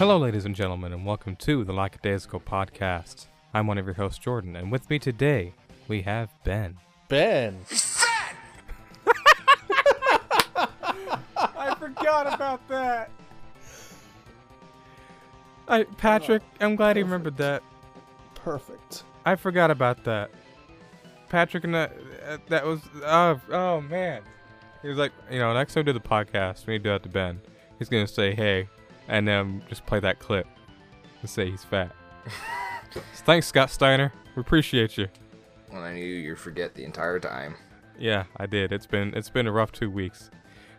Hello, ladies and gentlemen, and welcome to the Lackadaisical Podcast. I'm one of your hosts, Jordan, and with me today we have Ben. Ben. I forgot about that. I Patrick, I'm glad he remembered that. Perfect. I forgot about that. Patrick and that, uh, that was oh oh man. He was like, you know, next time we do the podcast, we need to do that to Ben. He's gonna say hey, and then just play that clip and say he's fat. so thanks, Scott Steiner. We appreciate you. Well, I knew you forget the entire time. Yeah, I did. It's been it's been a rough two weeks.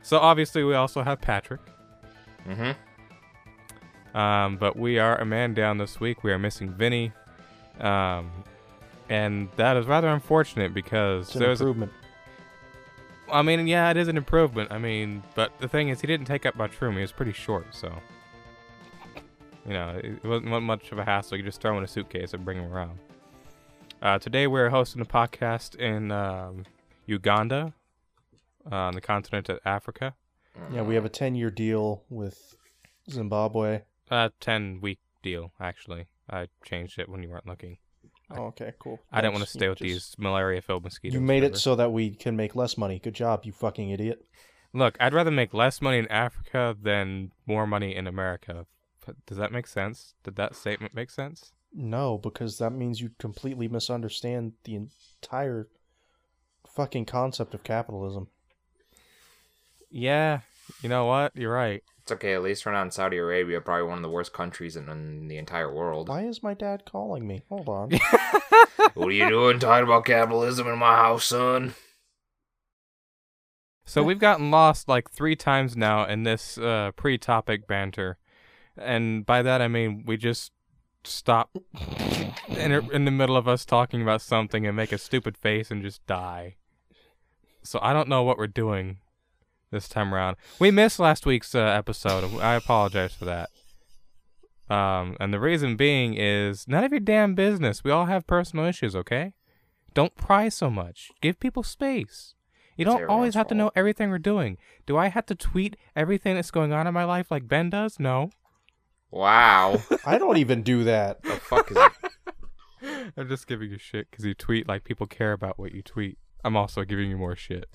So obviously we also have Patrick. Mm-hmm. Um, but we are a man down this week. We are missing Vinny. Um, and that is rather unfortunate because It's an there's. improvement. I mean, yeah, it is an improvement. I mean, but the thing is, he didn't take up much room. He was pretty short, so. You know, it wasn't much of a hassle. You just throw him in a suitcase and bring him around. Uh, today we're hosting a podcast in um, Uganda, uh, on the continent of Africa. Yeah, we have a 10 year deal with Zimbabwe. Uh, 10 week deal, actually. I changed it when you weren't looking. Oh, okay, cool. I didn't want to stay You with just- these malaria filled mosquitoes. You made it so that we can make less money. Good job, you fucking idiot. Look, I'd rather make less money in Africa than more money in America. But Does that make sense? Did that statement make sense? No, because that means you completely misunderstand the entire fucking concept of capitalism. Yeah, you know what? You're right. It's okay. At least we're not in Saudi Arabia, probably one of the worst countries in, in the entire world. Why is my dad calling me? Hold on. what are you doing talking about capitalism in my house, son? So we've gotten lost like three times now in this uh, pre-topic banter, and by that I mean we just stop in, in the middle of us talking about something and make a stupid face and just die. So I don't know what we're doing this time around. We missed last week's uh, episode. I apologize for that. Um, and the reason being is none of your damn business. We all have personal issues, okay? Don't pry so much. Give people space. You don't everyone's always have to know everything we're doing. Do I have to tweet everything that's going on in my life like Ben does? No. Wow. I don't even do that. the fuck is it? I'm just giving you shit because you tweet like people care about what you tweet. I'm also giving you more shit.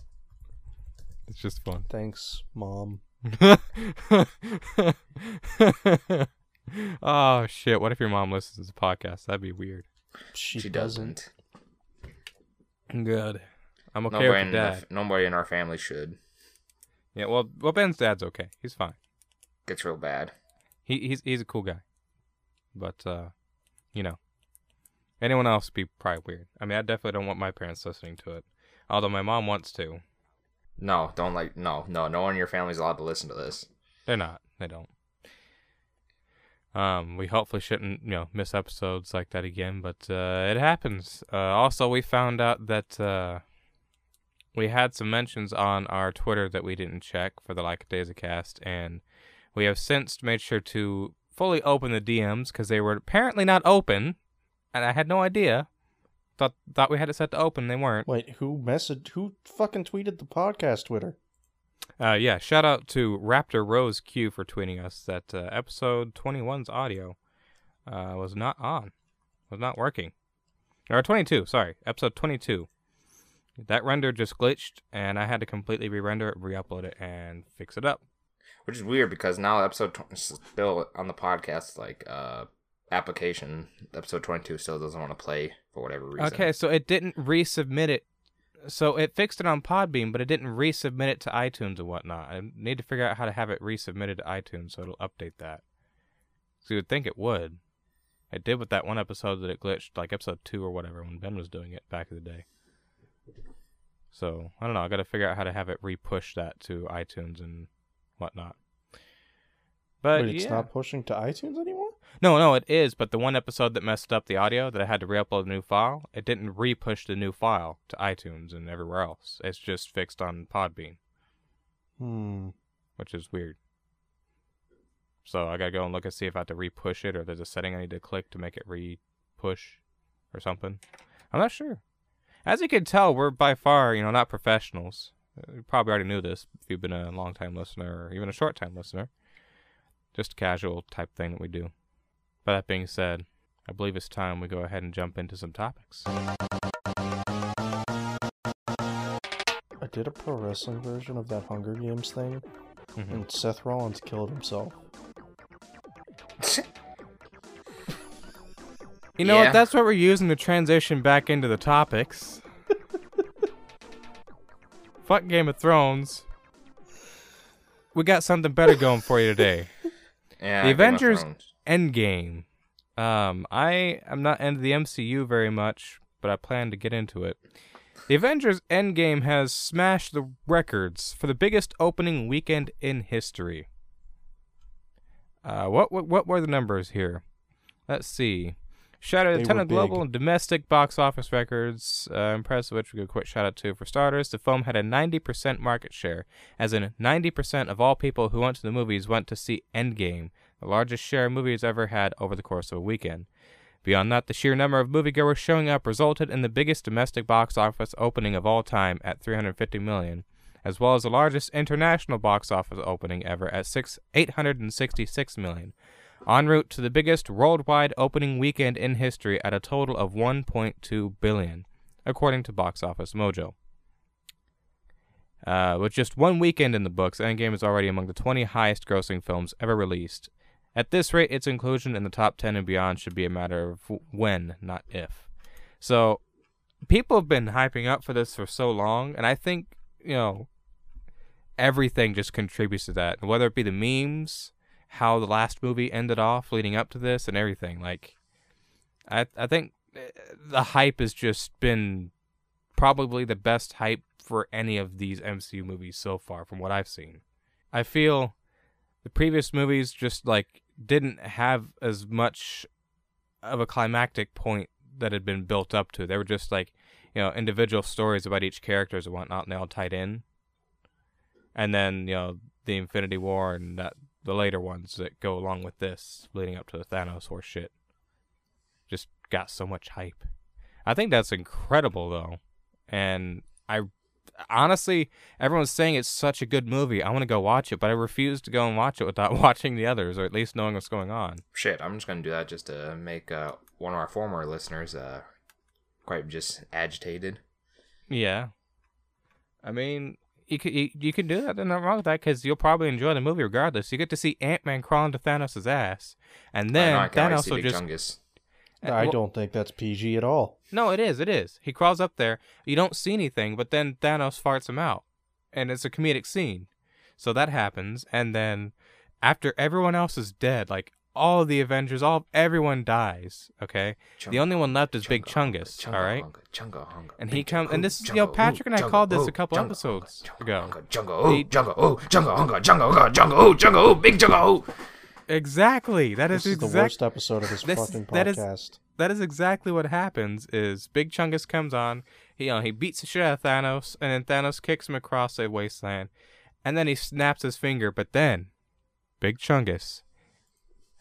It's just fun. Thanks, mom. oh shit! What if your mom listens to the podcast? That'd be weird. She, She doesn't. doesn't. Good. I'm okay nobody, with in your our, nobody in our family should. Yeah. Well, well, Ben's dad's okay. He's fine. Gets real bad. He he's he's a cool guy. But uh, you know, anyone else would be probably weird. I mean, I definitely don't want my parents listening to it. Although my mom wants to. No, don't like. No, no, no one in your family's allowed to listen to this. They're not. They don't. Um, we hopefully shouldn't, you know, miss episodes like that again, but uh, it happens. Uh, also, we found out that uh, we had some mentions on our Twitter that we didn't check for the Like Days cast, and we have since made sure to fully open the DMs because they were apparently not open, and I had no idea. Thought thought we had it set to open, they weren't. Wait, who messaged? Who fucking tweeted the podcast Twitter? Uh, yeah, shout out to Raptor Rose Q for tweeting us that uh, episode 21's audio uh, was not on, was not working. Or 22, sorry, episode 22. That render just glitched, and I had to completely re-render it, re-upload it, and fix it up. Which is weird because now episode tw- still on the podcast like uh application episode 22 still doesn't want to play for whatever reason. Okay, so it didn't resubmit it. So it fixed it on Podbean, but it didn't resubmit it to iTunes and whatnot. I need to figure out how to have it resubmitted to iTunes so it'll update that. So you would think it would. It did with that one episode that it glitched, like episode two or whatever, when Ben was doing it back in the day. So I don't know. I got to figure out how to have it re-push that to iTunes and whatnot. But Wait, it's yeah. not pushing to iTunes anymore? No, no, it is. But the one episode that messed up the audio that I had to re-upload a new file, it didn't re-push the new file to iTunes and everywhere else. It's just fixed on Podbean, Hmm. which is weird. So I gotta go and look and see if I have to re-push it or there's a setting I need to click to make it re-push or something. I'm not sure. As you can tell, we're by far, you know, not professionals. Uh, You probably already knew this if you've been a long-time listener or even a short-time listener. Just a casual type thing that we do. But that being said, I believe it's time we go ahead and jump into some topics. I did a pro wrestling version of that Hunger Games thing, Mhm. and Seth Rollins killed himself. You know Yeah. what? That's what we're using to transition back into the topics. Fuck Game of Thrones. We got something better going for you today. Yeah, The Avengers-. Endgame. Um, I am not into the MCU very much, but I plan to get into it. The Avengers Endgame has smashed the records for the biggest opening weekend in history. Uh, what what, what were the numbers here? Let's see. Shout out They a ton of global and domestic box office records. Uh, impressive, which we could quick shout out to for starters. The film had a 90% market share, as in 90% of all people who went to the movies went to see Endgame, the largest share movies ever had over the course of a weekend. Beyond that, the sheer number of moviegoers showing up resulted in the biggest domestic box office opening of all time at 350 million, as well as the largest international box office opening ever at six 866 million, en route to the biggest worldwide opening weekend in history at a total of 1.2 billion, according to Box Office Mojo. Uh, with just one weekend in the books, Endgame is already among the 20 highest grossing films ever released. At this rate, its inclusion in the top 10 and beyond should be a matter of when, not if. So, people have been hyping up for this for so long, and I think, you know, everything just contributes to that. Whether it be the memes, how the last movie ended off leading up to this, and everything. Like, I, I think eh, the hype has just been probably the best hype for any of these MCU movies so far, from what I've seen. I feel the previous movies just like didn't have as much of a climactic point that had been built up to. They were just like, you know, individual stories about each characters and whatnot, and they all tied in. And then, you know, the Infinity War and that the later ones that go along with this, leading up to the Thanos horse shit, just got so much hype. I think that's incredible though, and I honestly, everyone's saying it's such a good movie. I want to go watch it, but I refuse to go and watch it without watching the others, or at least knowing what's going on. Shit, I'm just gonna do that just to make uh, one of our former listeners uh, quite just agitated. Yeah, I mean, you could you, you can do that. There's nothing wrong with that because you'll probably enjoy the movie regardless. You get to see Ant Man crawling to Thanos' ass, and I then know, I can Thanos will just Chungus. Uh, I well- don't think that's PG at all. No, it is. It is. He crawls up there. You don't see anything, but then Thanos farts him out, and it's a comedic scene. So that happens, and then after everyone else is dead, like all of the Avengers, all everyone dies. Okay, the only one left is Big Chungus. all right, Chunga, hunga, And he comes, and this is- you know Patrick and I called this a couple Chunga, episodes hunga, ago. Chunga, Chunga, oh, He- Chunga, oh, Chunga, hunga, Chunga, hunga, Chunga, oh, Chunga, oh, big Chunga, oh. exactly. That is This is the worst episode of this This- fucking that is- podcast. that is exactly what happens is Big Chungus comes on, he, you know, he beats the shit out of Thanos, and then Thanos kicks him across a wasteland, and then he snaps his finger, but then Big Chungus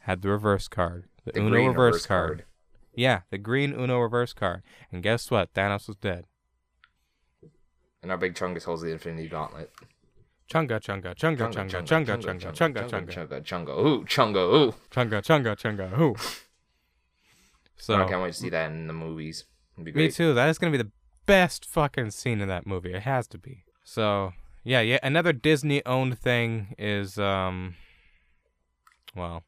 had the reverse card. The, The Uno reverse, reverse card. card. Yeah, the green Uno reverse card. And guess what? Thanos was dead. And our big Chungus holds the Infinity Gauntlet. Chunga chunga chunga chunga chunga chunga chunga chunga Chunga, Chunga, ooh, Chunga, ooh. chunga chunga chunga who. So I can't wait to see that in the movies. Me too. That is gonna be the best fucking scene in that movie. It has to be. So yeah, yeah. Another Disney owned thing is um, well,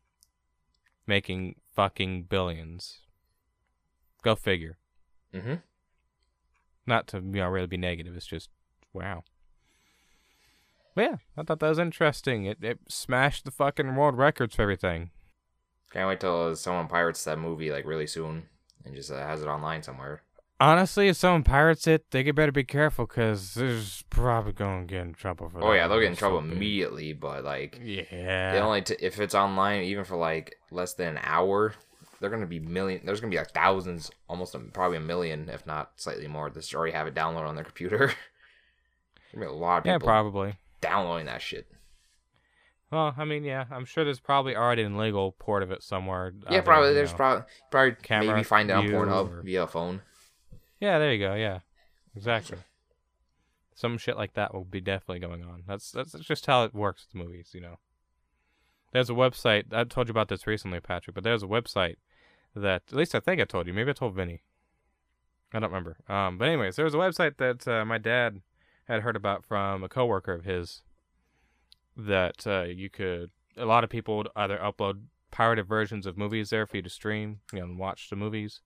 making fucking billions. Go figure. Mm-hmm. Not to you know really be negative. It's just wow. But yeah, I thought that was interesting. It it smashed the fucking world records for everything. Can't wait till someone pirates that movie like really soon and just uh, has it online somewhere. Honestly, if someone pirates it, they better be careful because there's probably gonna get in trouble for that. Oh yeah, they'll get in trouble big. immediately, but like Yeah. it only t- if it's online even for like less than an hour, they're gonna be million. There's gonna be like thousands, almost a, probably a million, if not slightly more. That already have it downloaded on their computer. Gonna be a lot of people. yeah, probably. downloading that shit. Well, I mean, yeah, I'm sure there's probably already an illegal port of it somewhere. yeah, probably. There's know. probably probably camera maybe find it on Pornhub or- via phone. Yeah, there you go. Yeah, exactly. Some shit like that will be definitely going on. That's that's just how it works with movies, you know. There's a website. I told you about this recently, Patrick, but there's a website that at least I think I told you. Maybe I told Vinny. I don't remember. Um, but anyways, there was a website that uh, my dad had heard about from a coworker of his that uh, you could. A lot of people would either upload pirated versions of movies there for you to stream, you know, and watch the movies,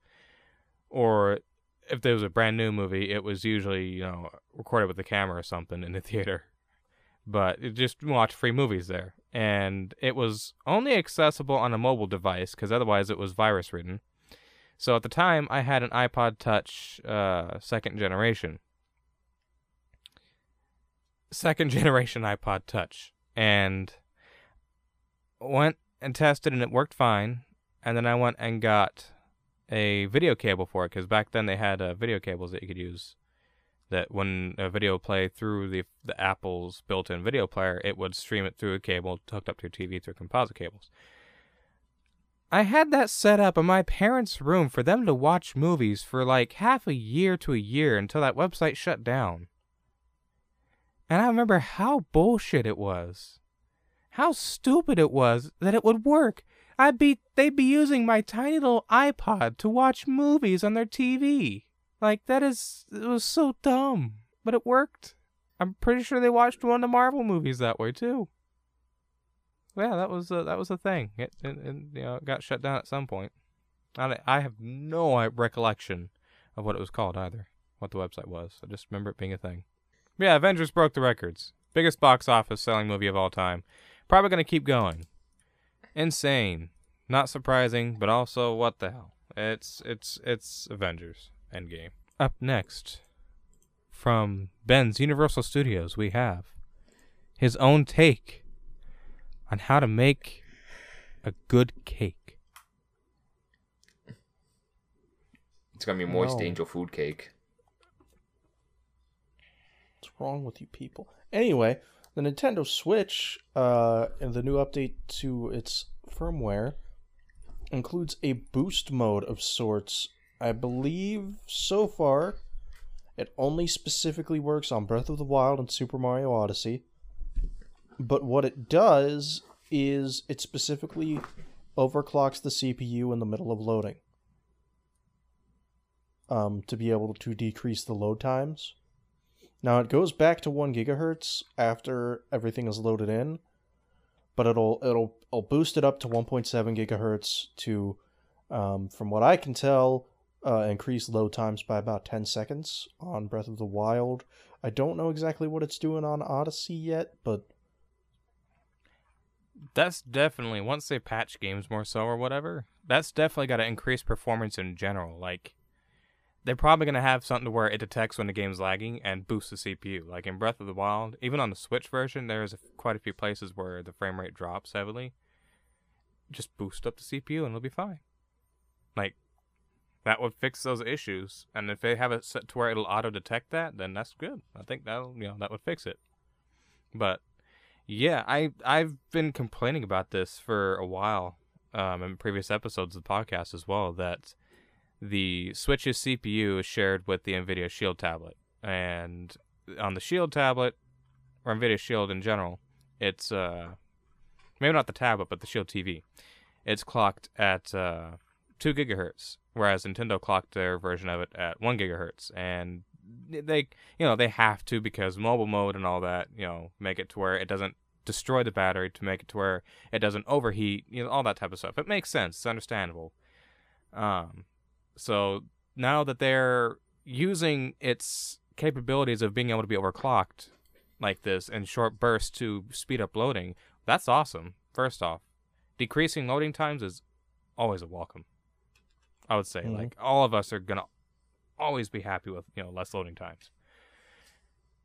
or if there was a brand new movie, it was usually you know recorded with a camera or something in the theater. But it just watch free movies there, and it was only accessible on a mobile device because otherwise it was virus ridden. So at the time, I had an iPod Touch uh, second generation. Second generation iPod Touch. And went and tested and it worked fine. And then I went and got a video cable for it because back then they had uh, video cables that you could use. That when a video played through the the Apple's built-in video player, it would stream it through a cable hooked up to your TV through composite cables. I had that set up in my parents' room for them to watch movies for like half a year to a year until that website shut down. And I remember how bullshit it was. How stupid it was that it would work. I'd be they'd be using my tiny little iPod to watch movies on their TV. Like that is it was so dumb, but it worked. I'm pretty sure they watched one of the Marvel movies that way too yeah, that was uh, that was a thing. It, it, it, you know it got shut down at some point. I I have no recollection of what it was called either. What the website was. I just remember it being a thing. Yeah, Avengers broke the records. Biggest box office selling movie of all time. Probably gonna keep going. Insane. Not surprising, but also what the hell. It's it's it's Avengers Endgame. Up next, from Ben's Universal Studios, we have his own take on how to make a good cake. It's gonna be a moist No. angel food cake. What's wrong with you people? Anyway, the Nintendo Switch, uh, and the new update to its firmware includes a boost mode of sorts. I believe so far it only specifically works on Breath of the Wild and Super Mario Odyssey. But what it does is it specifically overclocks the CPU in the middle of loading. Um, to be able to decrease the load times. Now it goes back to one gigahertz after everything is loaded in, but it'll it'll it'll boost it up to 1.7 gigahertz to, um, from what I can tell, uh, increase load times by about 10 seconds on Breath of the Wild. I don't know exactly what it's doing on Odyssey yet, but That's definitely once they patch games more so or whatever. That's definitely got to increase performance in general. Like they're probably gonna have something to where it detects when the game's lagging and boosts the CPU. Like in Breath of the Wild, even on the Switch version, there's quite a few places where the frame rate drops heavily. Just boost up the CPU and it'll be fine. Like that would fix those issues. And if they have it set to where it'll auto detect that, then that's good. I think that'll you know that would fix it. But yeah, I I've been complaining about this for a while, um, in previous episodes of the podcast as well. That the Switch's CPU is shared with the NVIDIA Shield tablet, and on the Shield tablet or NVIDIA Shield in general, it's uh maybe not the tablet, but the Shield TV, it's clocked at uh, two gigahertz, whereas Nintendo clocked their version of it at one gigahertz, and they you know they have to because mobile mode and all that you know make it to where it doesn't destroy the battery to make it to where it doesn't overheat you know all that type of stuff. It makes sense. It's understandable. Um so now that they're using its capabilities of being able to be overclocked like this in short bursts to speed up loading that's awesome first off decreasing loading times is always a welcome i would say Mhm. like all of us are gonna always be happy with you know less loading times.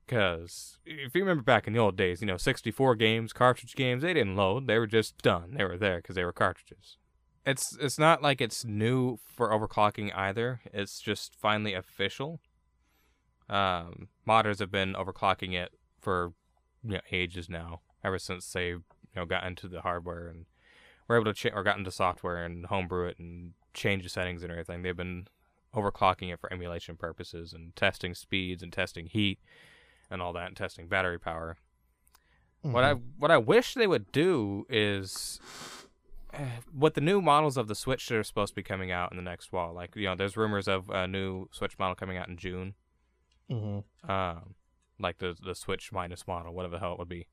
Because if you remember back in the old days, you know, 64 games, cartridge games, they didn't load; they were just done. They were there because they were cartridges. It's it's not like it's new for overclocking either. It's just finally official. Um, modders have been overclocking it for you know, ages now, ever since they you know got into the hardware and were able to or got into software and homebrew it and change the settings and everything. They've been overclocking it for emulation purposes and testing speeds and testing heat and all that and testing battery power. What I what I wish they would do is uh, what the new models of the Switch that are supposed to be coming out in the next fall. Like you know, there's rumors of a new Switch model coming out in June. Mm-hmm. Um, like the the Switch minus model, whatever the hell it would be.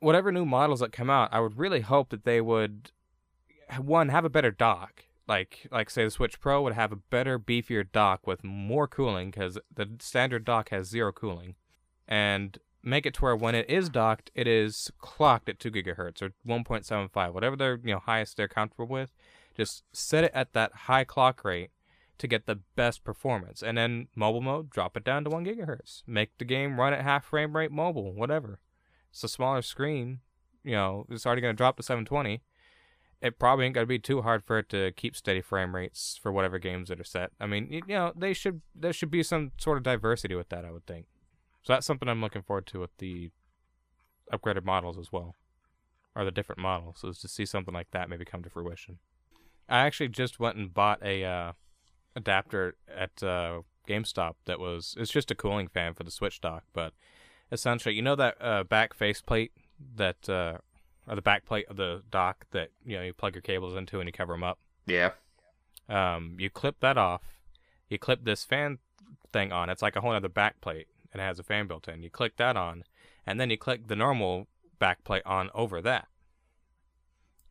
Whatever new models that come out, I would really hope that they would one have a better dock. Like like say the Switch Pro would have a better, beefier dock with more cooling because the standard dock has zero cooling, and make it to where when it is docked, it is clocked at two gigahertz or 1.75, whatever their you know highest they're comfortable with. Just set it at that high clock rate to get the best performance, and then mobile mode, drop it down to one gigahertz. Make the game run at half frame rate mobile, whatever. It's a smaller screen, you know, it's already gonna drop to 720. It probably ain't gonna be too hard for it to keep steady frame rates for whatever games that are set. I mean, you know, they should there should be some sort of diversity with that. I would think. So that's something I'm looking forward to with the upgraded models as well, or the different models, is to see something like that maybe come to fruition. I actually just went and bought a uh, adapter at uh, GameStop that was it's just a cooling fan for the Switch dock, but essentially, you know that uh, back faceplate that uh, or the back plate of the dock that you know you plug your cables into and you cover them up. Yeah. Um, you clip that off. You clip this fan thing on. It's like a whole other back plate it has a fan built in. You click that on, and then you click the normal back plate on over that.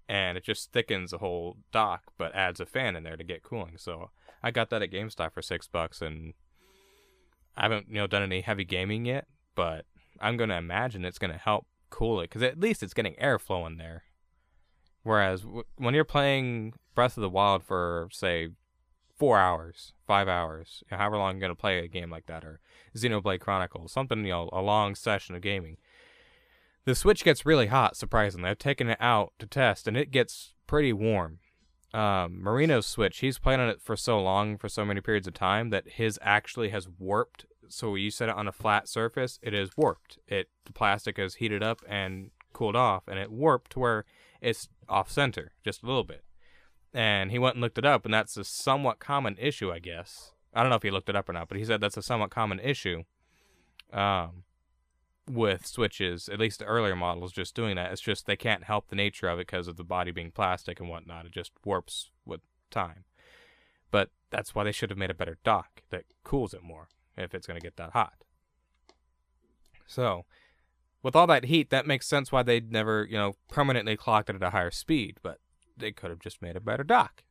And it just thickens the whole dock, but adds a fan in there to get cooling. So I got that at GameStop for six bucks, and I haven't you know done any heavy gaming yet, but I'm gonna imagine it's gonna help cool it because at least it's getting airflow in there. Whereas w- when you're playing Breath of the Wild for say four hours, five hours, you know, however long you're gonna play a game like that, or Xenoblade Chronicles, something you know, a long session of gaming. The Switch gets really hot. Surprisingly, I've taken it out to test, and it gets pretty warm. Um, Marino's Switch, he's played on it for so long, for so many periods of time, that his actually has warped. So you set it on a flat surface, it is warped. It the plastic has heated up and cooled off, and it warped to where it's off center just a little bit and he went and looked it up, and that's a somewhat common issue, I guess. I don't know if he looked it up or not, but he said that's a somewhat common issue um, with switches, at least the earlier models, just doing that. It's just they can't help the nature of it because of the body being plastic and whatnot. It just warps with time. But that's why they should have made a better dock that cools it more if it's going to get that hot. So, with all that heat, that makes sense why they'd never, you know, permanently clocked it at a higher speed, but they could have just made a better dock.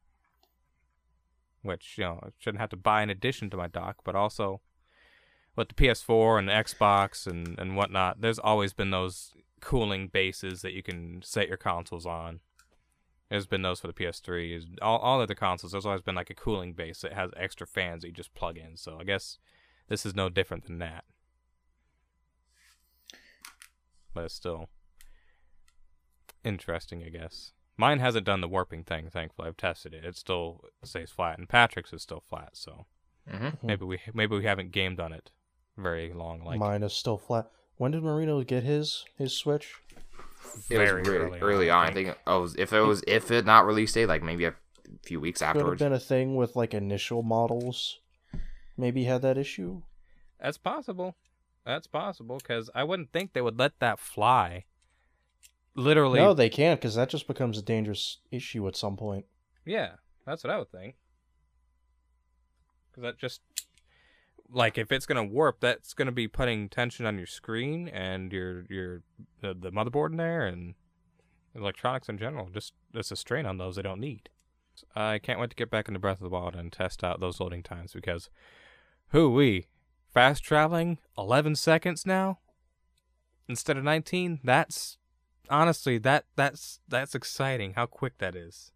Which, you know, I shouldn't have to buy in addition to my dock, but also with the PS4 and the Xbox and, and whatnot, there's always been those cooling bases that you can set your consoles on. There's been those for the PS3. All, all of the consoles, there's always been like a cooling base that has extra fans that you just plug in. So I guess this is no different than that. But it's still interesting, I guess. Mine hasn't done the warping thing, thankfully. I've tested it. It still stays flat, and Patrick's is still flat. So Mm-hmm. maybe we maybe we haven't gamed on it very long. Like Mine is still flat. When did Marino get his his Switch? It was very really early, on. I think. Oh, if it was if it not release date, like maybe a few weeks afterwards. Could have afterwards. been a thing with like initial models. Maybe had that issue. That's possible. That's possible because I wouldn't think they would let that fly. Literally, No, they can't because that just becomes a dangerous issue at some point. yeah, that's what I would think. Because that just like if it's gonna warp, that's gonna be putting tension on your screen and your your the, the motherboard in there and electronics in general. Just it's a strain on those they don't need. I can't wait to get back into Breath of the Wild and test out those loading times because, who we fast traveling eleven seconds now instead of nineteen. That's honestly that that's that's exciting. How quick that is.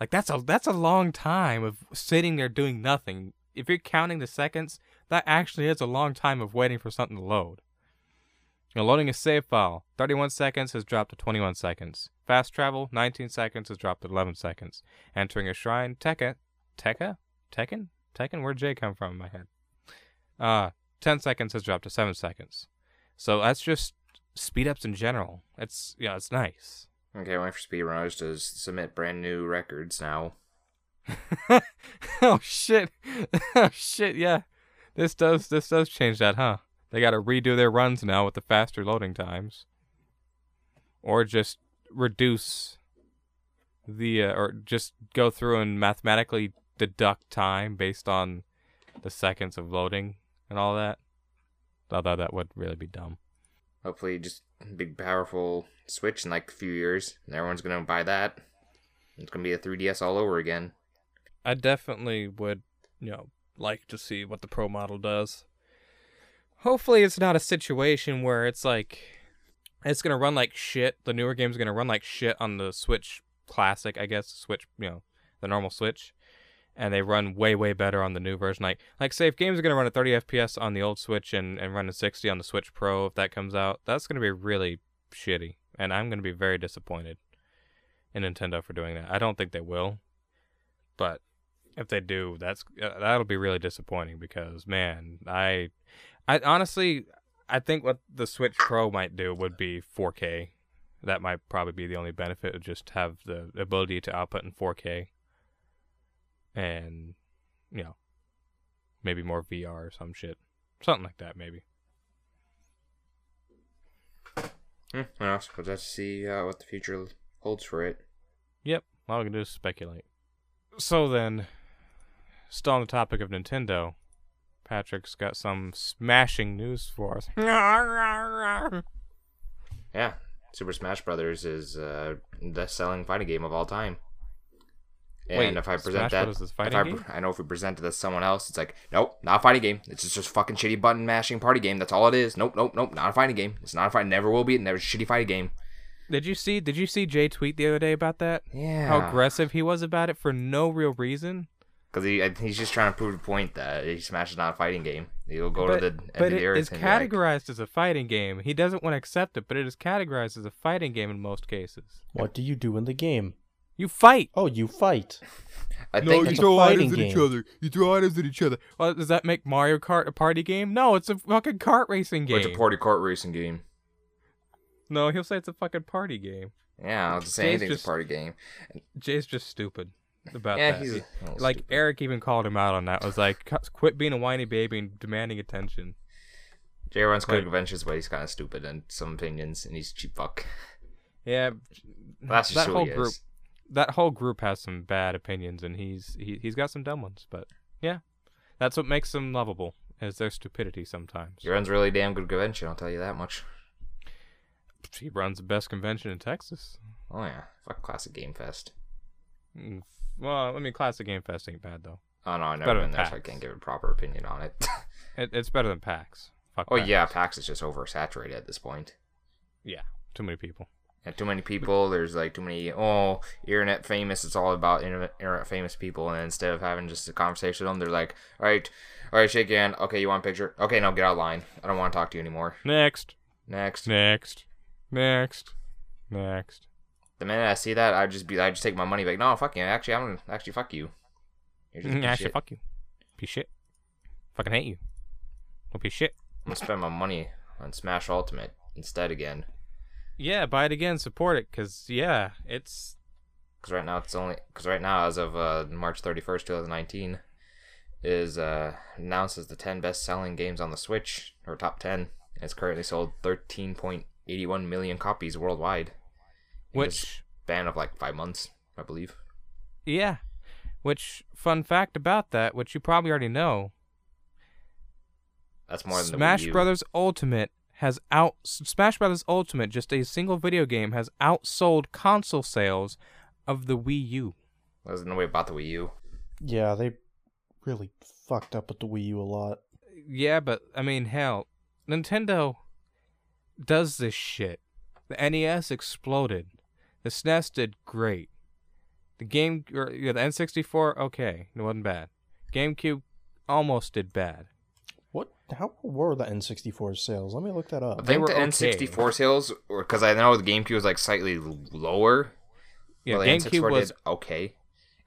Like that's a that's a long time of sitting there doing nothing. If you're counting the seconds, that actually is a long time of waiting for something to load. You know, loading a save file, 31 seconds has dropped to 21 seconds. Fast travel, 19 seconds has dropped to 11 seconds. Entering a shrine, Tekka, Tekka, Tekken, Tekken. Where'd J come from in my head? Uh, 10 seconds has dropped to 7 seconds. So that's just speed ups in general. It's yeah, it's nice. Okay, wait for speedrunners to submit brand new records now. oh shit! oh shit! Yeah, this does this does change that, huh? They got to redo their runs now with the faster loading times, or just reduce the uh, or just go through and mathematically deduct time based on the seconds of loading and all that. Although that would really be dumb. Hopefully, just big powerful Switch in like a few years, and everyone's gonna buy that. It's gonna be a 3DS all over again. I definitely would, you know, like to see what the Pro model does. Hopefully, it's not a situation where it's like it's gonna run like shit. The newer game's gonna run like shit on the Switch Classic, I guess. Switch, you know, the normal Switch, and they run way way better on the new version. Like, like say if games are gonna run at 30 FPS on the old Switch and and run at 60 on the Switch Pro, if that comes out, that's gonna be really shitty, and I'm gonna be very disappointed in Nintendo for doing that. I don't think they will, but if they do, that's uh, that'll be really disappointing because man, I, I honestly, I think what the Switch Pro might do would be 4K. That might probably be the only benefit of just have the ability to output in 4K, and you know, maybe more VR or some shit, something like that, maybe. Hmm, else? We'll just see uh, what the future holds for it. Yep, all we can do is speculate. So then, still on the topic of Nintendo, Patrick's got some smashing news for us. Yeah, Super Smash Brothers is uh, the best-selling fighting game of all time. And Wait, if I present Smash that, Brothers is if I, game? I know if we present it to someone else, it's like, nope, not a fighting game. It's just, just fucking shitty button mashing party game. That's all it is. Nope, nope, nope, not a fighting game. It's not a fight. Never will be. Never a shitty fighting game. Did you see? Did you see Jay tweet the other day about that? Yeah. How aggressive he was about it for no real reason. Because he, he's just trying to prove the point that he Smash is not a fighting game. He'll go but to the end but of the it earth is and like, categorized as a fighting game. He doesn't want to accept it, but it is categorized as a fighting game in most cases. What do you do in the game? You fight. Oh, you fight. I No, think you he- throw items at each other. You throw items at each other. Well, does that make Mario Kart a party game? No, it's a fucking kart racing Or game. it's a party kart racing game. no, he'll say it's a fucking party game. Yeah, I'll just say Jay's anything's just- a party game. Jay's just stupid about that. Yeah, that. he's a like stupid. Eric even called him out on that. Was like, quit being a whiny baby and demanding attention. Jay runs good like- conventions, but he's kind of stupid in some opinions, and he's cheap fuck. Yeah, That's just that who whole he group. is. That whole group has some bad opinions, and he's he, he's got some dumb ones. But yeah, that's what makes them lovable. Is their stupidity sometimes. He runs really damn good convention. I'll tell you that much. He runs the best convention in Texas. Oh yeah, fuck Classic Game Fest. Mm, Well, I mean, Classic Game Fest ain't bad though. Oh no, I've never been there, so I can't give a proper opinion on it. It, it's better than PAX. Fuck oh PAX. yeah, PAX is just oversaturated at this point. yeah. Too many people. And too many people. There's like too many. Oh, internet famous. It's all about internet, famous people. And instead of having just a conversation with them, they're like, "All right, all right, shake your hand. Okay, you want a picture? Okay, no, get out of line. I don't want to talk to you anymore. Next, Next." next, next, next. The minute I see that, I just be, I just take my money back. No, fuck you. Actually, I'm gonna actually fuck you. You're just a mm, piece of Actually, fuck you. Piece shit. Fucking hate you. Don't be shit. I'm gonna spend my money on Smash Ultimate instead again. Yeah, buy it again. Support it, cause yeah, it's Because right now it's only because right now as of uh, March 31st, 2019, is uh, announced as the 10 best-selling games on the Switch or top 10. It's currently sold 13.81 million copies worldwide. which span of like five months, I believe. yeah, which fun fact about that, which you probably already know. That's more than Smash the Wii U. Brothers Ultimate has out Smash Brothers Ultimate, just a single video game, has outsold console sales of the Wii U. There's no way about the Wii U. Yeah, they really fucked up with the Wii U a lot. Yeah, but I mean, hell, Nintendo does this shit. The NES exploded. The SNES did great. The game, or yeah, the N64, okay, it wasn't bad. GameCube almost did bad. What? How were the N64 sales? Let me look that I up. They think were the okay. N64 sales, because I know the GameCube was like slightly lower. Yeah, well, GameCube was did okay.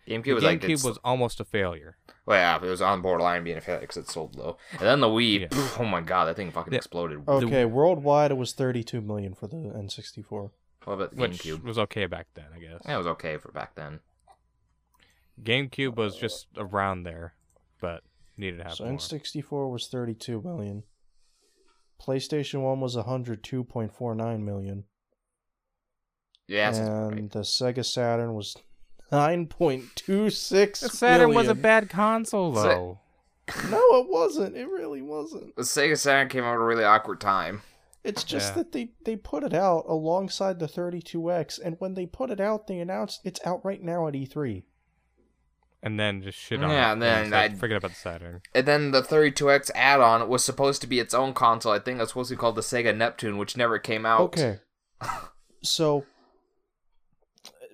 GameCube the was like GameCube it's- was almost a failure. Well, yeah, it was on borderline being a failure because it sold low. And then the Wii, Yeah. pff, oh my god, that thing fucking Yeah. exploded. Okay, worldwide it was 32 million for the N64. What about the Which GameCube? was okay back then, I guess. Yeah, it was okay for back then. GameCube was just around there, but needed to have So more. N64 was 32 million. PlayStation One was 102.49 million, Yeah, that's and right. the Sega Saturn was 9.26 The Saturn was a bad console Sa- though. No, it wasn't. It really wasn't. The Sega Saturn came out at a really awkward time. It's just Yeah. that they they put it out alongside the 32X, and when they put it out, they announced it's out right now at E E3. And then just shit on Yeah, it. and then like, I- forget about the Saturn. And then the 32X add-on was supposed to be its own console. I think it was supposed to be called the Sega Neptune, which never came out. Okay. so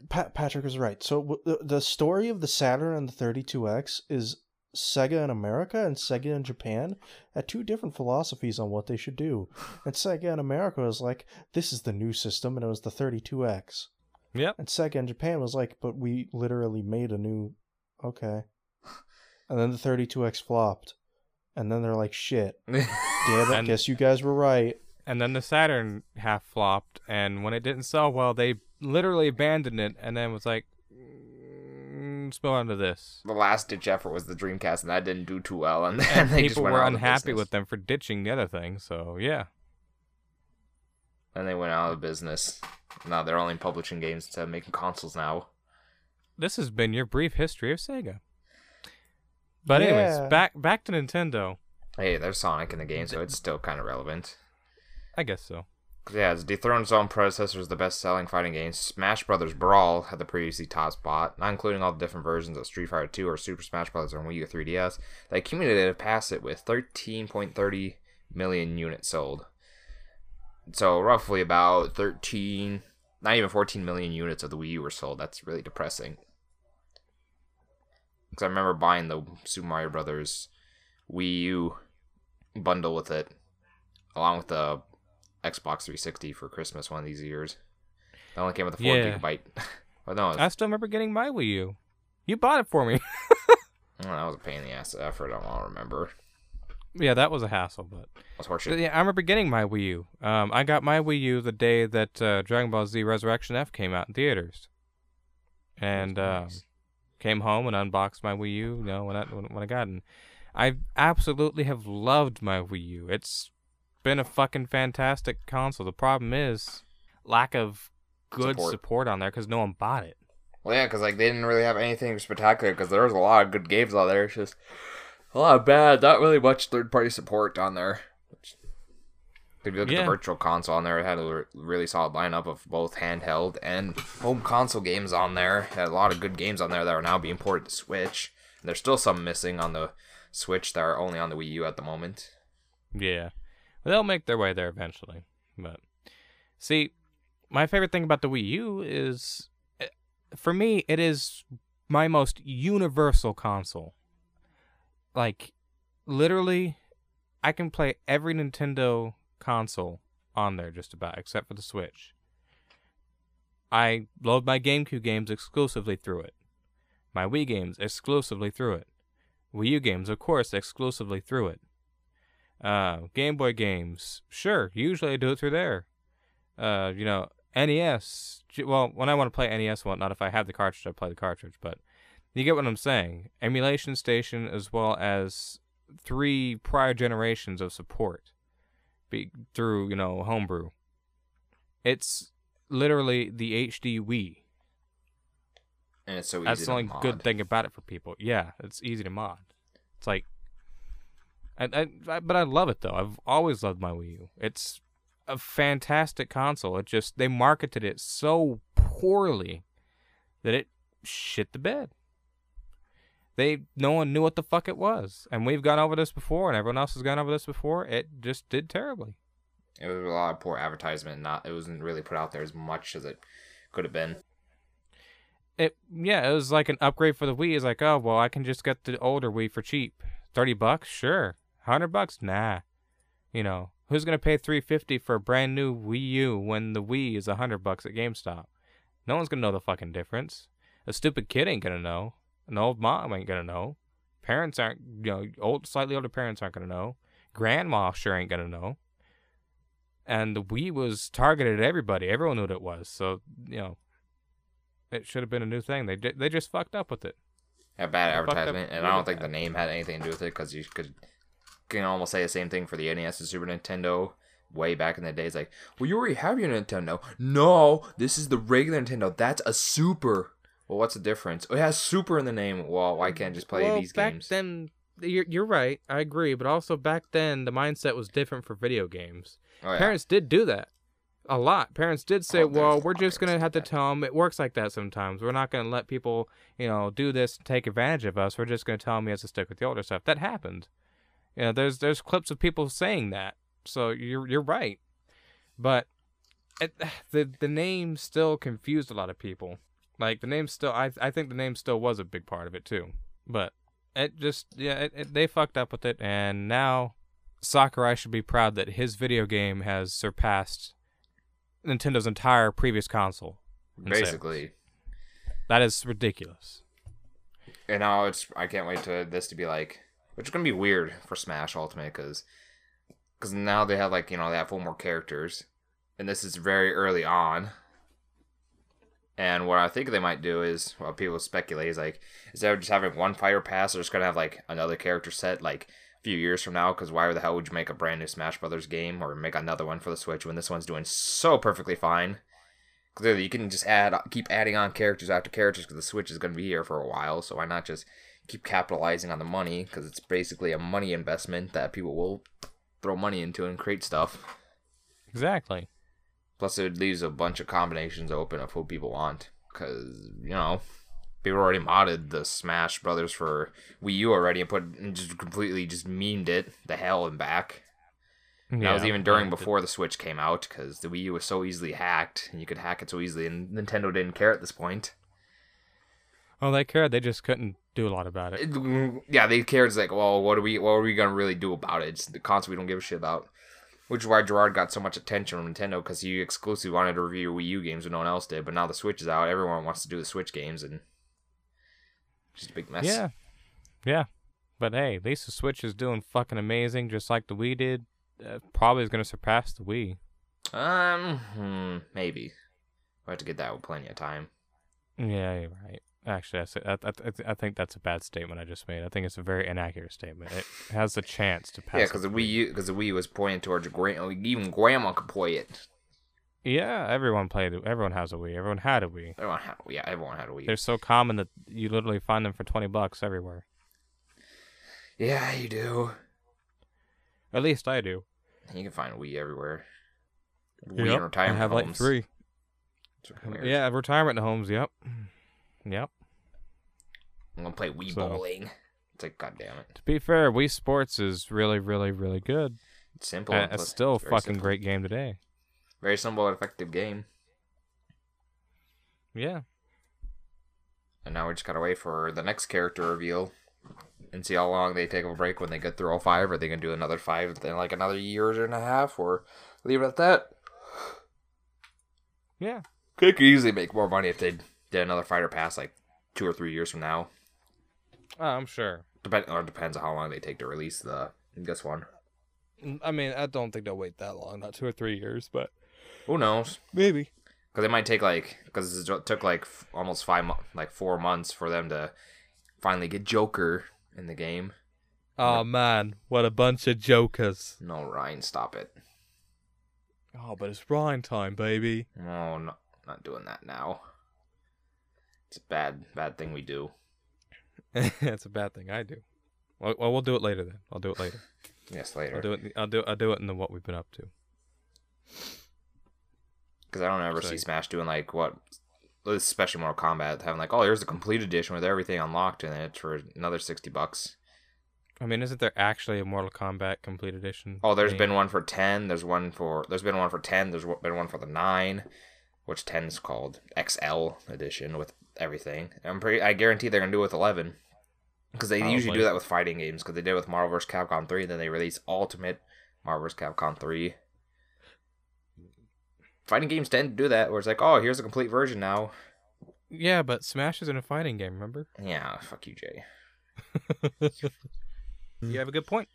Pat, Patrick is right. So w- the, the story of the Saturn and the 32X is Sega in America and Sega in Japan had two different philosophies on what they should do. And Sega in America was like, this is the new system, and it was the 32X. Yep. And Sega in Japan was like, but we literally made a new. Okay. And then the 32X flopped. And then they're like, shit. Damn it, And- guess you guys were right. And then the Saturn half flopped, and when it didn't sell well, they literally abandoned it, and then was like, mm, spill onto this. the last ditch effort was the Dreamcast, and that didn't do too well. And, then And they just people went were out of unhappy business. with them for ditching the other thing. So yeah, And they went out of business. Now they're only publishing games to making consoles now. This has been your brief history of Sega. But Yeah. anyways, back back to Nintendo. Hey, there's Sonic in the game, so it's still kind of relevant. I guess so. Yeah, it's dethroned its own predecessors, the best-selling fighting game. Smash Brothers Brawl had the previously top spot, not including all the different versions of Street Fighter 2 or Super Smash Bros. on Wii U or 3DS. They accumulated past it with 13.30 million units sold. So roughly about 13, not even 14 million units of the Wii U were sold. That's really depressing. Because I remember buying the Super Mario Brothers Wii U bundle with it, along with the Xbox 360 for Christmas one of these years. That only came with a four Yeah. gigabyte. well, no, was, I still remember getting my Wii U. You bought it for me. oh, that was a pain in the ass effort. I don't remember. Yeah, that was a hassle, but That's horseshit. yeah, I remember getting my Wii U. Um, I got my Wii U the day that uh, Dragon Ball Z Resurrection F came out in theaters, and um, came home and unboxed my Wii U. You know, when I when, when I got it. I absolutely have loved my Wii U. It's been a fucking fantastic console. The problem is lack of good Support. support, on there because no one bought it. Well, yeah, because like they didn't really have anything spectacular. Because there was a lot of good games out there. It's just a lot of bad. Not really much third-party support on there. Which, if you look at the virtual console on there, it had a really solid lineup of both handheld and home console games on there. It had a lot of good games on there that are now being ported to Switch. And there's still some missing on the Switch that are only on the Wii U at the moment. Yeah. They'll make their way there eventually. But see, my favorite thing about the Wii U is eh, for me it is my most universal console. Like literally I can play every Nintendo console on there just about except for the Switch. I load my GameCube games exclusively through it. My Wii games exclusively through it. Wii U games, of course, exclusively through it. Uh, Game Boy games, sure. Usually I do it through there. Uh, you know, NES. Well, when I want to play NES, well, not if I have the cartridge, I play the cartridge. But you get what I'm saying. Emulation station, as well as three prior generations of support, be through you know homebrew. It's literally the HD Wii. And it's so easy That's to the only mod. good thing about it for people. Yeah, it's easy to mod. It's like, I, I, I, but I love it though. I've always loved my Wii U. It's a fantastic console. It just they marketed it so poorly that it shit the bed. They no one knew what the fuck it was, and we've gone over this before, and everyone else has gone over this before. It just did terribly. It was a lot of poor advertisement. Not it wasn't really put out there as much as it could have been. It yeah, it was like an upgrade for the Wii. It's like, oh well, I can just get the older Wii for cheap. Thirty bucks, sure. Hundred bucks, nah. You know, who's gonna pay three fifty for a brand new Wii U when the Wii is a hundred bucks at GameStop? No one's gonna know the fucking difference. A stupid kid ain't gonna know. An old mom ain't gonna know. Parents aren't, you know, old, slightly older parents aren't gonna know. Grandma sure ain't gonna know. And the Wii was targeted at everybody. Everyone knew what it was. So you know, it should have been a new thing. They they just fucked up with it. A bad They advertisement, and I don't think the name had anything to do with it because you could can almost say the same thing for the NES and Super Nintendo. Way back in the days, like, well, you already have your Nintendo. No, this is the regular Nintendo. That's a Super. Well, what's the difference? Oh, it has Super in the name. Well, why can't I just play well, these back games? then, you're, you're right. I agree. But also back then, the mindset was different for video games. oh, yeah. Parents did do that a lot. Parents did say, Oh, "Well, we're just gonna have to tell them it works like that sometimes. We're not gonna let people, you know, do this and take advantage of us. We're just gonna tell them he has to stick with the older stuff." That happened. You know, there's there's clips of people saying that. So you're you're right, but it, the the name still confused a lot of people. Like the name still, I I think the name still was a big part of it too. But it just yeah, it, it, they fucked up with it, and now Sakurai should be proud that his video game has surpassed Nintendo's entire previous console. in sales. Basically, That is ridiculous. and now it's I can't wait to this to be like, which is gonna be weird for Smash Ultimate because because now they have like you know they have four more characters, and this is very early on. And what I think they might do is, what people speculate is like, instead of just having one fighter pass, they're just gonna have like another character set like a few years from now. Because why the hell would you make a brand new Smash Brothers game or make another one for the Switch when this one's doing so perfectly fine? Clearly, you can just add, keep adding on characters after characters because the Switch is gonna be here for a while. So why not just keep capitalizing on the money? Because it's basically a money investment that people will throw money into and create stuff. Exactly. Plus, it leaves a bunch of combinations open of who people want. Because, you know, people already modded the Smash Brothers for Wii U already and put and just completely just memed it the hell and back. that was even during before the Switch came out because the Wii U was so easily hacked and you could hack it so easily, and Nintendo didn't care at this point. Oh, they cared. They just couldn't do a lot about it. It- yeah, they cared. It's like, well, what are we, what are we gonna really do about it? It's the console we don't give a shit about. Which is why Gerard got so much attention from Nintendo because he exclusively wanted to review Wii U games when no one else did. But now the Switch is out, everyone wants to do the Switch games, and just a big mess. Yeah. Yeah. But hey, at least the Switch is doing fucking amazing, just like the Wii did. Uh, probably is going to surpass the Wii. Um, hmm, maybe. we'll have to get that with plenty of time. Yeah, you're right. Actually, I, say- I, I, I think that's a bad statement I just made. I think it's a very inaccurate statement. It has a chance to pass. yeah, because the Wii U, because the Wii was pointing towards grand, even Grandma could play it. Yeah, everyone played. Everyone has a Wii. Everyone had a Wii. Everyone had, yeah, everyone had a Wii. They're so common that you literally find them for twenty bucks everywhere. Yeah, you do. At least I do. You can find a Wii everywhere. Wii Yep, in retirement I have like three. Um, yeah, retirement homes. Yep. Yep. I'm gonna play Wii So- bowling. It's like, god damn it. To be fair, Wii Sports is really, really, really good. It's simple. And it's still a fucking simple. great game today. Very simple and effective game. Yeah. And now we just gotta wait for the next character reveal and see how long they take a break when they get through all five. Are they gonna do another five in like another year and a half, or leave it at that? Yeah. They could easily make more money if they did another fighter pass like two or three years from now. Uh, I'm sure. Depend or depends on how long they take to release the this one. Mm, I mean, I don't think they'll wait that long. Not two or three years, but Who knows? maybe. Because it might take like because it took like f- almost five mo- like four months for them to finally get Joker in the game. Oh man, what a bunch of jokers! No, Ryan, stop it. Oh, but it's Ryan time, baby. No, no, not doing that now. It's a bad, bad thing we do. That's a bad thing. I do. Well, well, we'll do it later then. I'll do it later. Yes, later. I'll do it. I'll do. I'll do it in the what we've been up to. Because I don't ever So- see Smash doing like what, especially Mortal Kombat, having like, oh, here's the complete edition with everything unlocked in it for another sixty bucks. I mean, isn't there actually a Mortal Kombat Complete Edition? Oh, there's game? been one for ten. There's one for. There's been one for ten. There's been one for the nine, which 10 is called XL edition with everything. I'm pretty. I guarantee they're gonna do it with eleven, because they usually do that with fighting games. Because they did it with Marvel vs. Capcom three. Then they released Ultimate Marvel vs. Capcom three. Fighting games tend to do that, where it's like, oh, here's a complete version now. Yeah, but Smash isn't a fighting game. Remember? Yeah, fuck you, Jay. You have a good point.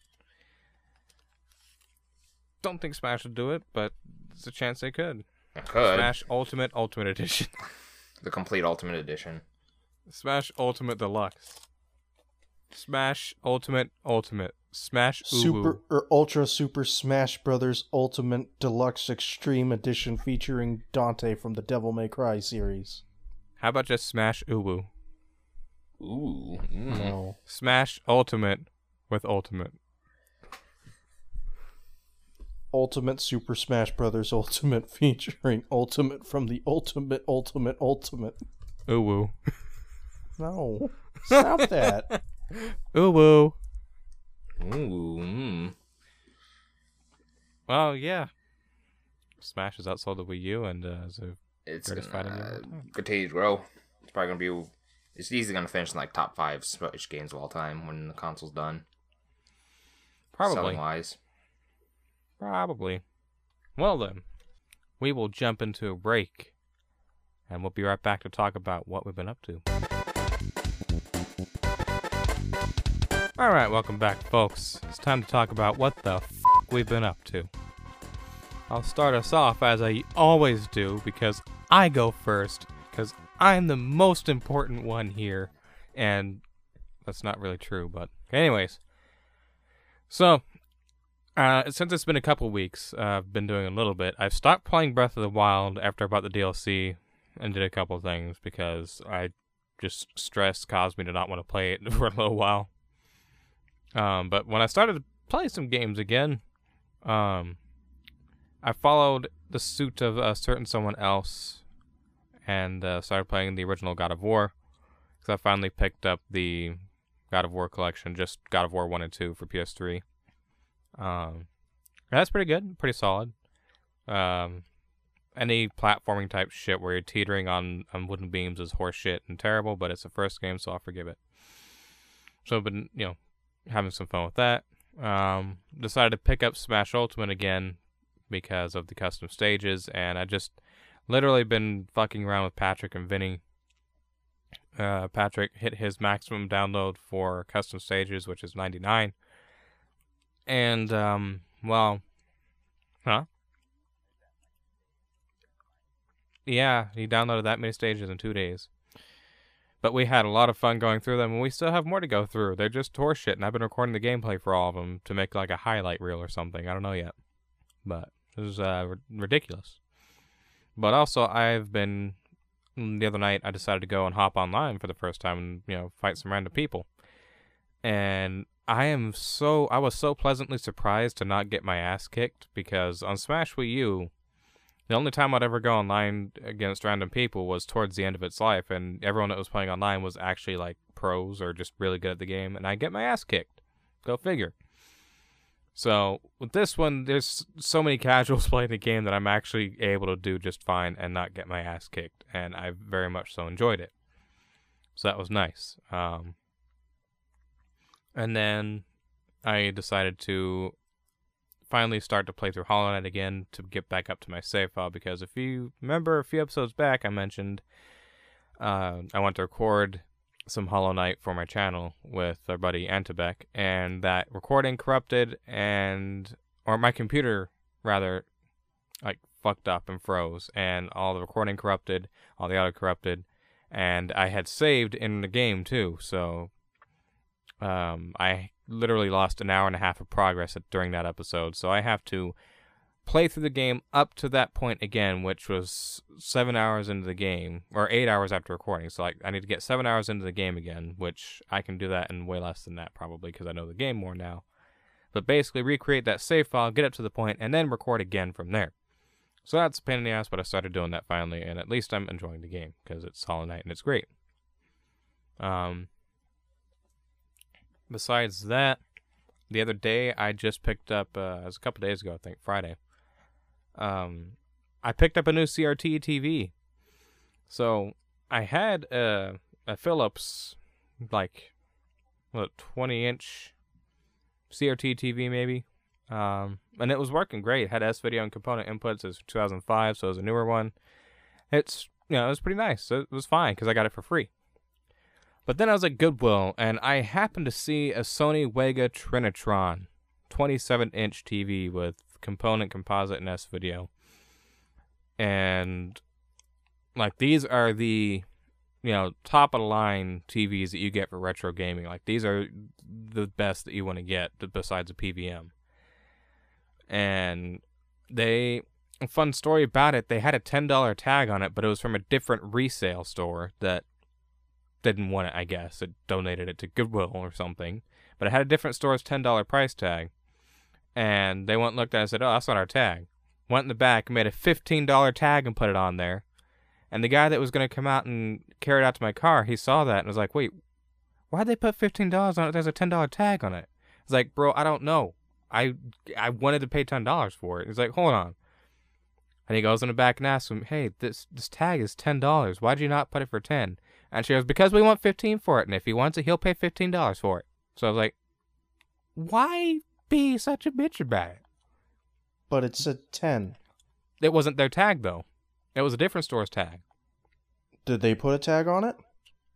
Don't think Smash would do it, but it's a chance they could. I could Smash Ultimate Ultimate Edition. the complete Ultimate edition. Smash Ultimate Deluxe. Smash Ultimate Ultimate. Smash Uwu. Super or Ultra Super Smash Brothers Ultimate Deluxe Extreme Edition featuring Dante from the Devil May Cry series. How about just Smash Uwu? Ooh. mm. No. Smash Ultimate with Ultimate. Ultimate Super Smash Brothers Ultimate featuring Ultimate from the Ultimate Ultimate Ultimate. Uwu. No. Stop that. Uwu. Ooh. Mm. Well, yeah. Smash is outsold the Wii U, and uh, so It's gonna fighting uh, continue to grow. It's probably gonna be. It's easily gonna finish in like top five Smash games of all time when the console's done. probably, Selling wise. Probably. Well then, we will jump into a break, and we'll be right back to talk about what we've been up to. All right, welcome back, folks. It's time to talk about what the f- we've been up to. I'll start us off as I always do because I go first because I'm the most important one here, and that's not really true. But anyways, so uh, since it's been a couple weeks, uh, I've been doing a little bit. I've stopped playing Breath of the Wild after I bought the DLC and did a couple things because I just stress caused me to not want to play it for a little while. Um, but when I started to play some games again, um, I followed the suit of a certain someone else and uh, started playing the original God of War because I finally picked up the God of War collection, just God of War 1 and 2 for PS3. Um, that's pretty good, pretty solid. Um, any platforming type shit where you're teetering on, on wooden beams is horseshit and terrible, but it's the first game, so I'll forgive it. So I've been, you know, having some fun with that. Um, decided to pick up Smash Ultimate again because of the custom stages, and I just literally been fucking around with Patrick and Vinny. Uh, Patrick hit his maximum download for custom stages, which is 99. And, um, well, huh? Yeah, he downloaded that many stages in two days. But we had a lot of fun going through them, and we still have more to go through. They're just horseshit, and I've been recording the gameplay for all of them to make like a highlight reel or something. I don't know yet. But it was uh, ri- ridiculous. But also, I've been. The other night, I decided to go and hop online for the first time and, you know, fight some random people. And I am so. I was so pleasantly surprised to not get my ass kicked because on Smash Wii U, the only time I'd ever go online against random people was towards the end of its life, and everyone that was playing online was actually like pros or just really good at the game, and I get my ass kicked. Go figure. So with this one, there's so many casuals playing the game that I'm actually able to do just fine and not get my ass kicked, and I very much so enjoyed it. So that was nice. Um, and then I decided to finally start to play through Hollow Knight again to get back up to my save file because if you remember a few episodes back, I mentioned uh, I want to record some Hollow Knight for my channel with our buddy Antibek, and that recording corrupted and or my computer rather like fucked up and froze, and all the recording corrupted, all the audio corrupted, and I had saved in the game too, so um, I literally lost an hour and a half of progress during that episode. So I have to play through the game up to that point again, which was seven hours into the game, or eight hours after recording. So like I need to get seven hours into the game again, which I can do that in way less than that probably because I know the game more now. But basically recreate that save file, get up to the point, and then record again from there. So that's a pain in the ass, but I started doing that finally, and at least I'm enjoying the game because it's Hollow Knight and it's great. Um, besides that, the other day I just picked up. Uh, it was a couple days ago, I think Friday. Um, I picked up a new CRT TV. So I had a a Philips, like, what twenty inch CRT TV maybe, um, and it was working great. It had S video and component inputs. It was 2005, so it was a newer one. It's you know it was pretty nice. It was fine because I got it for free. But then I was at Goodwill and I happened to see a Sony Wega Trinitron 27 inch TV with component composite and S video. And like these are the you know, top of the line TVs that you get for retro gaming. Like these are the best that you want to get besides a PVM. And they fun story about it, they had a $10 tag on it, but it was from a different resale store that didn't want it, I guess. It donated it to Goodwill or something. But it had a different store's $10 price tag. And they went and looked at it and said, Oh, that's not our tag. Went in the back, made a $15 tag and put it on there. And the guy that was going to come out and carry it out to my car, he saw that and was like, wait, why'd they put $15 on it? There's a $10 tag on it. It's like, bro, I don't know. I I wanted to pay $10 for it. He's like, hold on. And he goes in the back and asks him, hey, this, this tag is $10. Why'd you not put it for 10 And she goes, because we want 15 for it. And if he wants it, he'll pay $15 for it. So I was like, why be such a bitch about it? But it's a 10. It wasn't their tag, though. It was a different store's tag. Did they put a tag on it?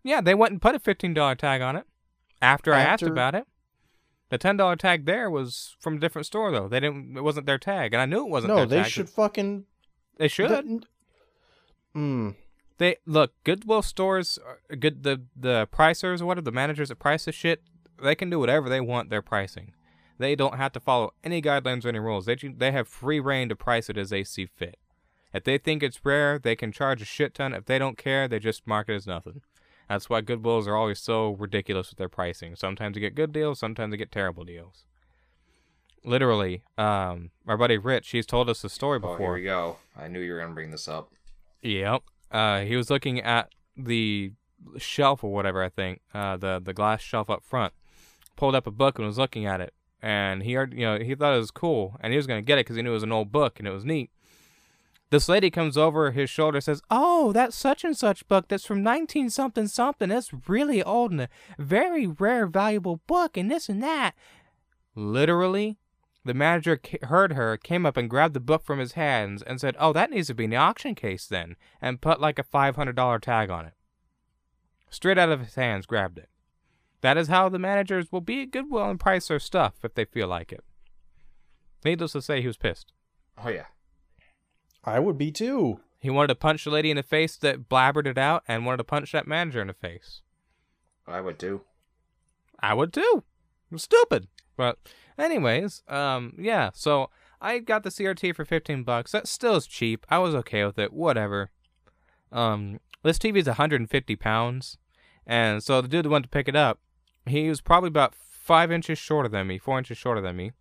Yeah, they went and put a fifteen dollar tag on it. After, I asked about it, the ten dollar tag there was from a different store though. They didn't. It wasn't their tag, and I knew it wasn't. No, they tag. should fucking. They should. Hmm. They look. Goodwill stores, good. The the pricers or whatever the managers that price this shit, they can do whatever they want. Their pricing. They don't have to follow any guidelines or any rules. They they have free reign to price it as they see fit. If they think it's rare, they can charge a shit ton. If they don't care, they just mark it as nothing. That's why Goodwills are always so ridiculous with their pricing. Sometimes you get good deals, sometimes you get terrible deals. Literally, um, our buddy Rich, he's told us the story Oh, here before. we go. I knew you were gonna bring this up. Yep. Uh, he was looking at the shelf or whatever I think, uh, the the glass shelf up front. Pulled up a book and was looking at it, and he heard, you know, he thought it was cool, and he was gonna get it because he knew it was an old book and it was neat. This lady comes over his shoulder, says, "Oh, that's such and such book. That's from nineteen something something. That's really old and a very rare, valuable book, and this and that." Literally, the manager ca- heard her, came up and grabbed the book from his hands and said, "Oh, that needs to be in the auction case then," and put like a five hundred dollar tag on it. Straight out of his hands, grabbed it. That is how the managers will be at Goodwill and price their stuff if they feel like it. Needless to say, he was pissed. Oh yeah. I would be too. He wanted to punch the lady in the face that blabbered it out, and wanted to punch that manager in the face. I would too. I would too. It was stupid. But anyways, um, yeah. So I got the CRT for fifteen bucks. That still is cheap. I was okay with it. Whatever. Um, this TV is 150 pounds, and so the dude that went to pick it up, he was probably about five inches shorter than me, four inches shorter than me,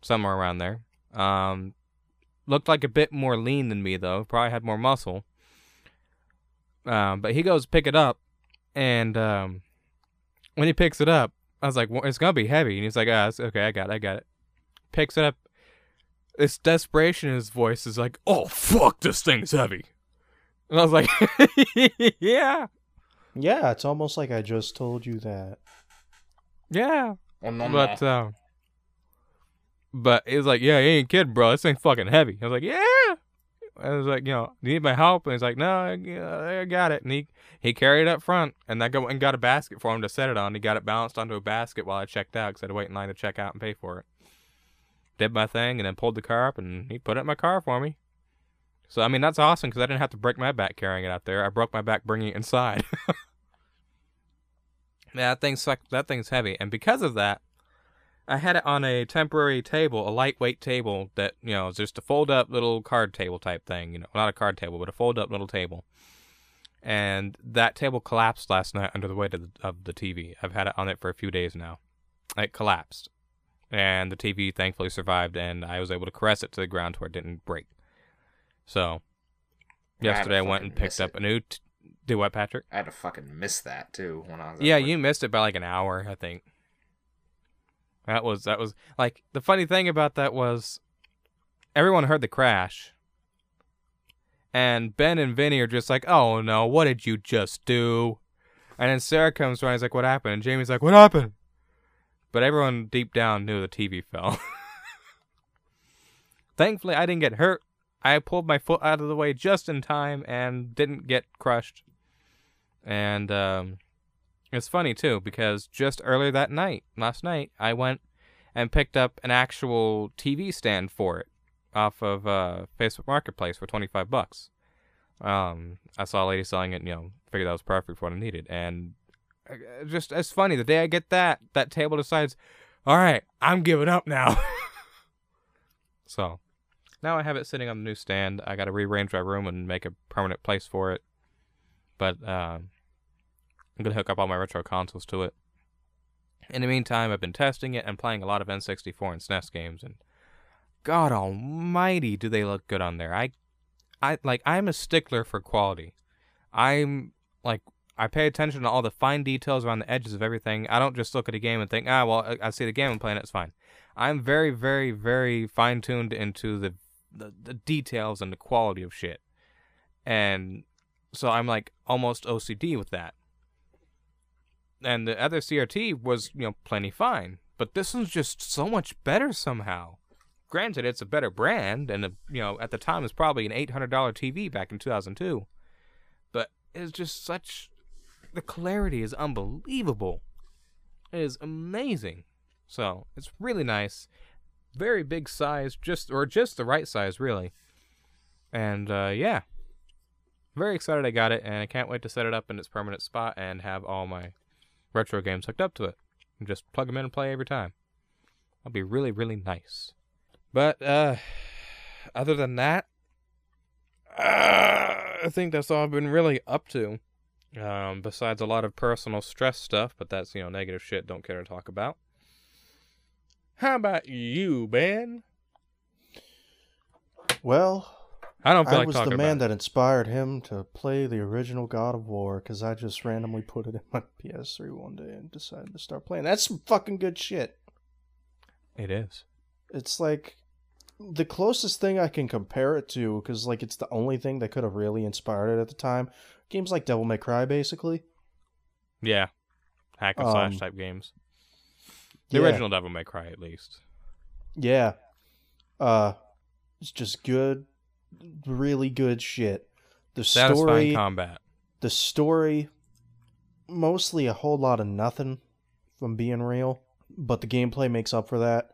somewhere around there. Um, looked like a bit more lean than me though. Probably had more muscle. Um, but he goes pick it up, and um, when he picks it up, I was like, well, "It's gonna be heavy," and he's like, "Ah, it's okay, I got it, I got it." Picks it up. This desperation in his voice is like, "Oh fuck, this thing's heavy," and I was like, "Yeah, Yeah, it's almost like I just told you that. yeah," Oh no, but no. um, but he was like, "Yeah, you ain't kidding, bro. This thing's fucking heavy." I was like, "Yeah." I was like, you know, do you need my help? And he's like, no, I, I got it. And he, he carried it up front, and I go and got a basket for him to set it on. He got it balanced onto a basket while I checked out because I had to wait in line to check out and pay for it. Did my thing, and then pulled the car up, and he put it in my car for me. So I mean, that's awesome because I didn't have to break my back carrying it out there. I broke my back bringing it inside. that thing's that thing's heavy, and because of that, I had it on a temporary table, a lightweight table that you know is just a fold up little card table type thing. You know, not a card table, but a fold up little table. And that table collapsed last night under the weight of the, of the TV. I've had it on it for a few days now. It collapsed, and the TV thankfully survived, and I was able to caress it to the ground where it didn't break. So, I yesterday I went and picked up it. a new. T- do what, Patrick? I had to fucking miss that too when I was. Yeah, you missed it by like an hour, I think. That was that was like the funny thing about that was everyone heard the crash. And Ben and Vinny are just like, "Oh no, what did you just do?" And then Sarah comes around, and he's like, "What happened?" And Jamie's like, "What happened?" But everyone deep down knew the TV fell. Thankfully, I didn't get hurt. I pulled my foot out of the way just in time and didn't get crushed. And um, it's funny too because just earlier that night, last night, I went and picked up an actual TV stand for it off of uh, Facebook Marketplace for 25 bucks. Um, I saw a lady selling it, and, you know, figured that was perfect for what I needed, and uh, just it's funny the day I get that, that table decides, all right, I'm giving up now. so now I have it sitting on the new stand. I got to rearrange my room and make a permanent place for it. But um, I'm gonna hook up all my retro consoles to it. In the meantime, I've been testing it and playing a lot of N64 and SNES games, and God Almighty, do they look good on there? I, I like I'm a stickler for quality. I'm like I pay attention to all the fine details around the edges of everything. I don't just look at a game and think, ah, well, I- see the game I'm playing, it's fine. I'm very, very, very fine tuned into the, the the details and the quality of shit, and so I'm like almost OCD with that. And the other CRT was, you know, plenty fine, but this one's just so much better somehow. Granted, it's a better brand, and the, you know, at the time it's probably an eight hundred dollar TV back in two thousand two, but it's just such the clarity is unbelievable. It is amazing. So it's really nice. Very big size, just or just the right size, really. And uh, yeah, very excited I got it, and I can't wait to set it up in its permanent spot and have all my retro games hooked up to it, and just plug them in and play every time. That'll be really, really nice. But uh, other than that, uh, I think that's all I've been really up to. Um, besides a lot of personal stress stuff, but that's, you know, negative shit, don't care to talk about. How about you, Ben? Well, I don't feel I like was talking the man that inspired him to play the original God of War because I just randomly put it in my PS3 one day and decided to start playing. That's some fucking good shit. it. Is. It's like the closest thing I can compare it to because like it's the only thing that could have really inspired it at the time. Games like Devil May Cry, basically. Yeah. Hack and slash Um, type games. The Yeah. original Devil May Cry, at least. Yeah. Uh, it's just good, really good shit. The Satisfying story, combat. the story, mostly a whole lot of nothing, from being real. But the gameplay makes up for that.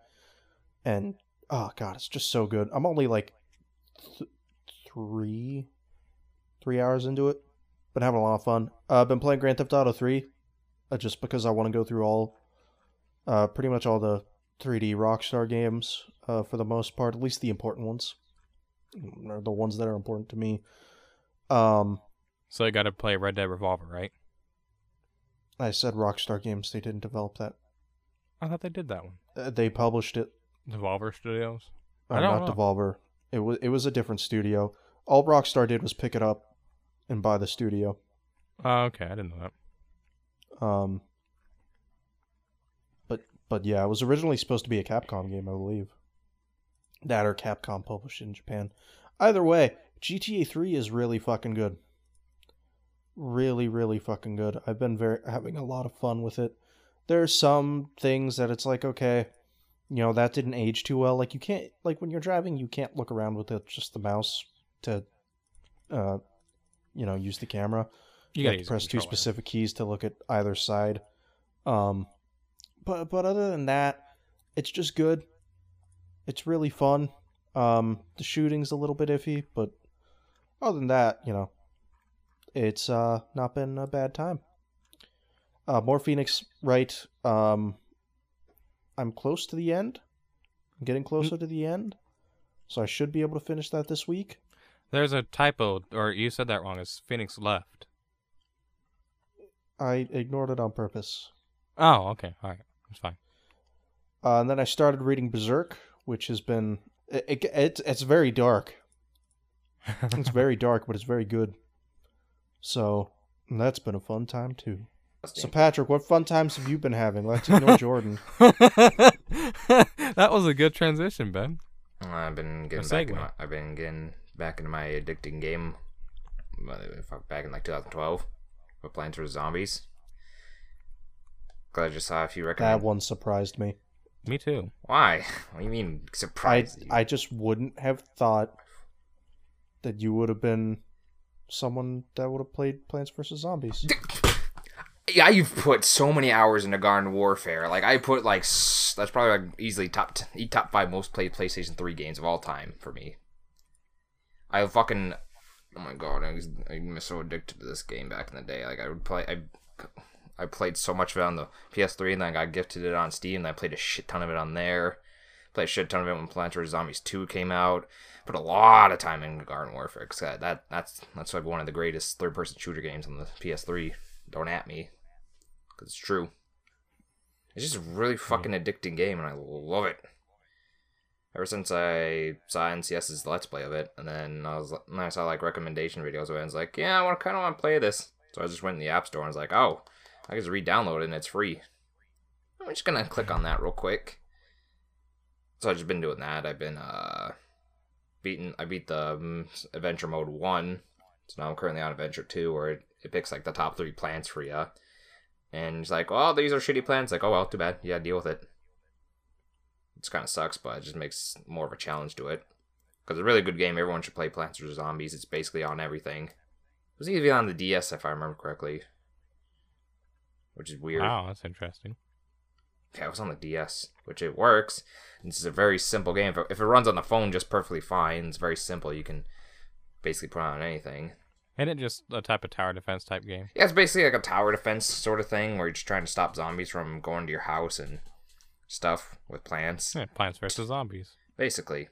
And oh god, it's just so good. I'm only like th- three, three hours into it, Been having a lot of fun. Uh, I've been playing Grand Theft Auto Three, uh, just because I want to go through all, uh, pretty much all the 3D Rockstar games, uh, for the most part, at least the important ones, or the ones that are important to me. Um, So you got to play Red Dead Revolver, right? I said Rockstar Games. They didn't develop that. I thought they did that one. Uh, they published it. Devolver Studios. Uh, I don't not know. Devolver. It was it was a different studio. All Rockstar did was pick it up and buy the studio. Oh, okay. I didn't know that. Um, but but yeah, it was originally supposed to be a Capcom game, I believe. That or Capcom published in Japan. Either way, GTA 3 is really fucking good. Really, really fucking good. I've been very having a lot of fun with it. There are some things that it's like, okay, you know, that didn't age too well. Like you can't like when you're driving, you can't look around with it, just the mouse to uh you know, use the camera You you got have to press two specific keys to look at either side. Um, but but other than that, it's just good. It's really fun. Um, the shooting's a little bit iffy, but other than that, you know, it's uh not been a bad time. Uh, more Phoenix Wright? Um, I'm close to the end. I'm getting closer to the end, so I should be able to finish that this week. There's a typo, or you said that wrong. It's Phoenix left. I ignored it on purpose. Oh, okay. All right. It's fine. Uh, and then I started reading Berserk, which has been it, it, it's it's very dark. It's very dark, but it's very good. So that's been a fun time too. So Patrick, what fun times have you been having? Let's ignore Jordan. that was a good transition, Ben. I've been getting back. In my, I've been getting back into my addicting game. Uh, back in like 2012, with Plants vs Zombies. Glad I just saw a few records. That one surprised me. Me too. Why? What do you mean I surprised? you? I just wouldn't have thought that you would have been someone that would have played Plants vs Zombies. Yeah, you've put so many hours into Garden Warfare. Like I put like that's probably like easily top t- top five most played PlayStation Three games of all time for me. I fucking oh my god, I was I'm so addicted to this game back in the day. Like I would play, I I played so much of it on the PS3, and then I got gifted it on Steam. And I played a shit ton of it on there. Played a shit ton of it when Plants vs Zombies 2 came out. Put a lot of time in Garden Warfare because that, that that's that's like one of the greatest third-person shooter games on the PS3. Don't at me, because it's true. It's just a really fucking addicting game, and I love it. Ever since I saw NCS's Let's Play of it, and then I was and I saw like recommendation videos of it, and I was like, yeah, I want kind of want to play this. So I just went in the App Store and was like, oh, I can just re-download it and it's free. I'm just gonna click on that real quick. So I've just been doing that. I've been uh beaten. I beat the um, adventure mode one, so now I'm currently on adventure two, where it, it picks like the top three plants for you. And it's like, oh, these are shitty plants. Like, oh well, too bad. Yeah, deal with it. It's kind of sucks, but it just makes more of a challenge to it. Because it's a really good game. Everyone should play Plants vs Zombies. It's basically on everything. It was even on the DS, if I remember correctly which is weird. Wow, that's interesting. Yeah, it was on the DS, which it works. This is a very simple game. If it, if it runs on the phone just perfectly fine, it's very simple. You can basically put on anything. Isn't it just a type of tower defense type game? Yeah, it's basically like a tower defense sort of thing where you're just trying to stop zombies from going to your house and stuff with plants. Yeah, Plants vs Zombies. Basically.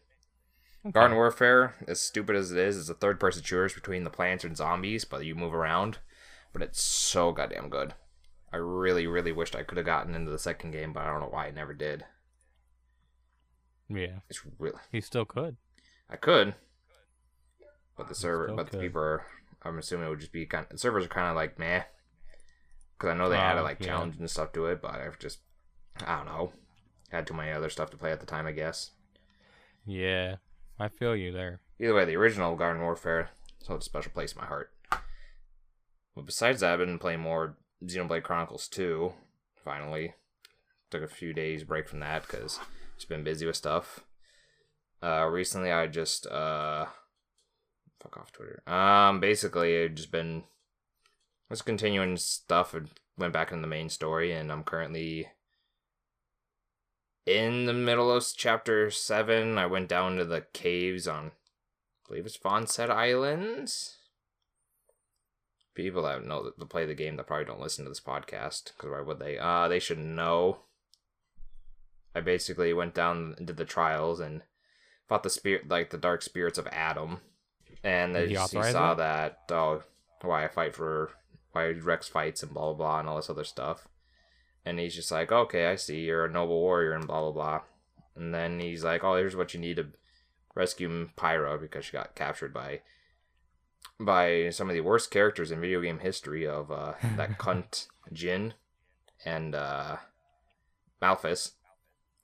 Okay. Garden Warfare, as stupid as it is, is a third person shooter between the plants and zombies, but you move around. But it's so goddamn good. I really, really wished I could have gotten into the second game, but I don't know why I never did. Yeah, It's really he still could. I could, but the server, but the people are. I'm assuming it would just be kind. the servers are kind of like meh, because I know they added Oh, like yeah. challenges and stuff to it, but I've just I don't know, had too many other stuff to play at the time. I guess. Yeah, I feel you there. Either way, the original Garden Warfare holds a special place in my heart. But besides that, I've been playing more Xenoblade Chronicles 2. Finally, took a few days break from that because just been busy with stuff. Uh, recently, I just uh, fuck off Twitter. Um, basically, I've just been just continuing stuff and went back into the main story, and I'm currently in the middle of chapter seven. I went down to the caves on, I believe it's Vonset Islands. People that know that that play the game that probably don't listen to this podcast because why would they? Uh, they should know. I basically went down and did the trials and fought the spirit, like the dark spirits of Addam, and they he he saw it? that oh, why I fight for why Rex fights and blah blah blah and all this other stuff. And he's just like, okay, I see you're a noble warrior and blah blah blah. And then he's like, oh, here's what you need to rescue Pyra because she got captured by by some of the worst characters in video game history of uh, that cunt Jin and uh, Malphus.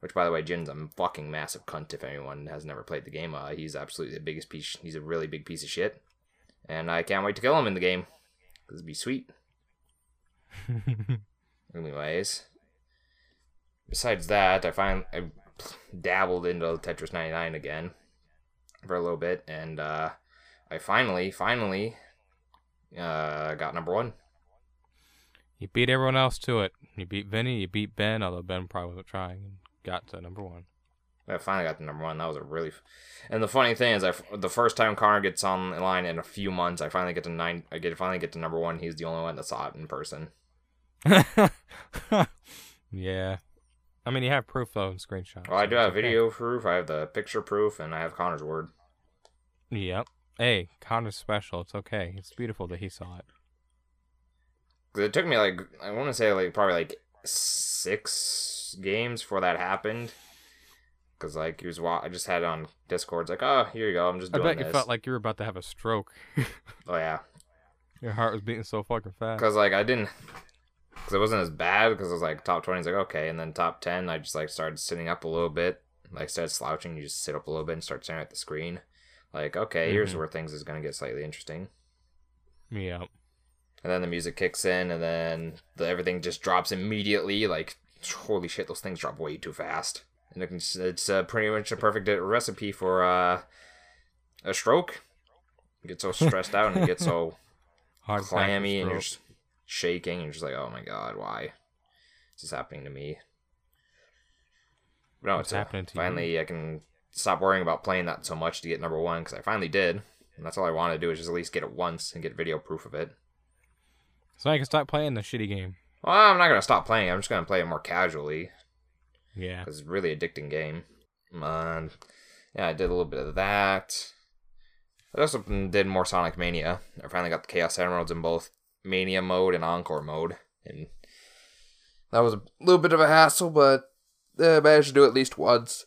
Which, by the way, Jin's a fucking massive cunt. If anyone has never played the game, uh, he's absolutely the biggest piece. He's a really big piece of shit, and I can't wait to kill him in the game. 'cause it'd be sweet. Anyways, besides that, I find I dabbled into Tetris 99 again for a little bit, and uh, I finally, finally uh, got number one. you beat everyone else to it. You beat Vinny. You beat Ben, although Ben probably wasn't trying. And got to number one. I finally got to number one. That was a really, f- and the funny thing is, I f- the first time Connor gets on the line in a few months, I finally get to nine. I get finally get to number one. He's the only one that saw it in person. yeah. I mean, you have proof though in screenshots. Well, I do have okay. video proof. I have the picture proof, and I have Connor's word. Yep. Hey, Connor's special. It's okay. It's beautiful that he saw it. 'Cause it took me like I want to say like probably like six games before that happened. Cause like he was wa- I just had it on Discord. It's like, oh, here you go. I'm just I doing bet this. you felt like you were about to have a stroke. oh yeah, Your heart was beating so fucking fast. because like I didn't, because it wasn't as bad. Because it was like top twenty is like okay, and then top ten, I just like started sitting up a little bit. Like started slouching, you just sit up a little bit and start staring at the screen. Like okay, here's Mhm. where things is gonna get slightly interesting. Yep. and then the music kicks in, and then the, everything just drops immediately. Like, holy shit, those things drop way too fast. And it can, it's uh, pretty much a perfect recipe for uh, a stroke. You get so stressed out and you get so Hard clammy and you're just shaking. And you're just like, oh my god, why is this happening to me? But no, What's it's uh, happening to you? finally I can stop worrying about playing that so much to get number one because I finally did. And that's all I want to do is just at least get it once and get video proof of it. So I can stop playing the shitty game. Well, I'm not gonna stop playing. I'm just gonna play it more casually Yeah. it's a really addicting game. Man, yeah, I did a little bit of that. I also did more Sonic Mania. I finally got the Chaos Emeralds in both Mania mode and Encore mode, and that was a little bit of a hassle, but uh, I managed to do it at least once.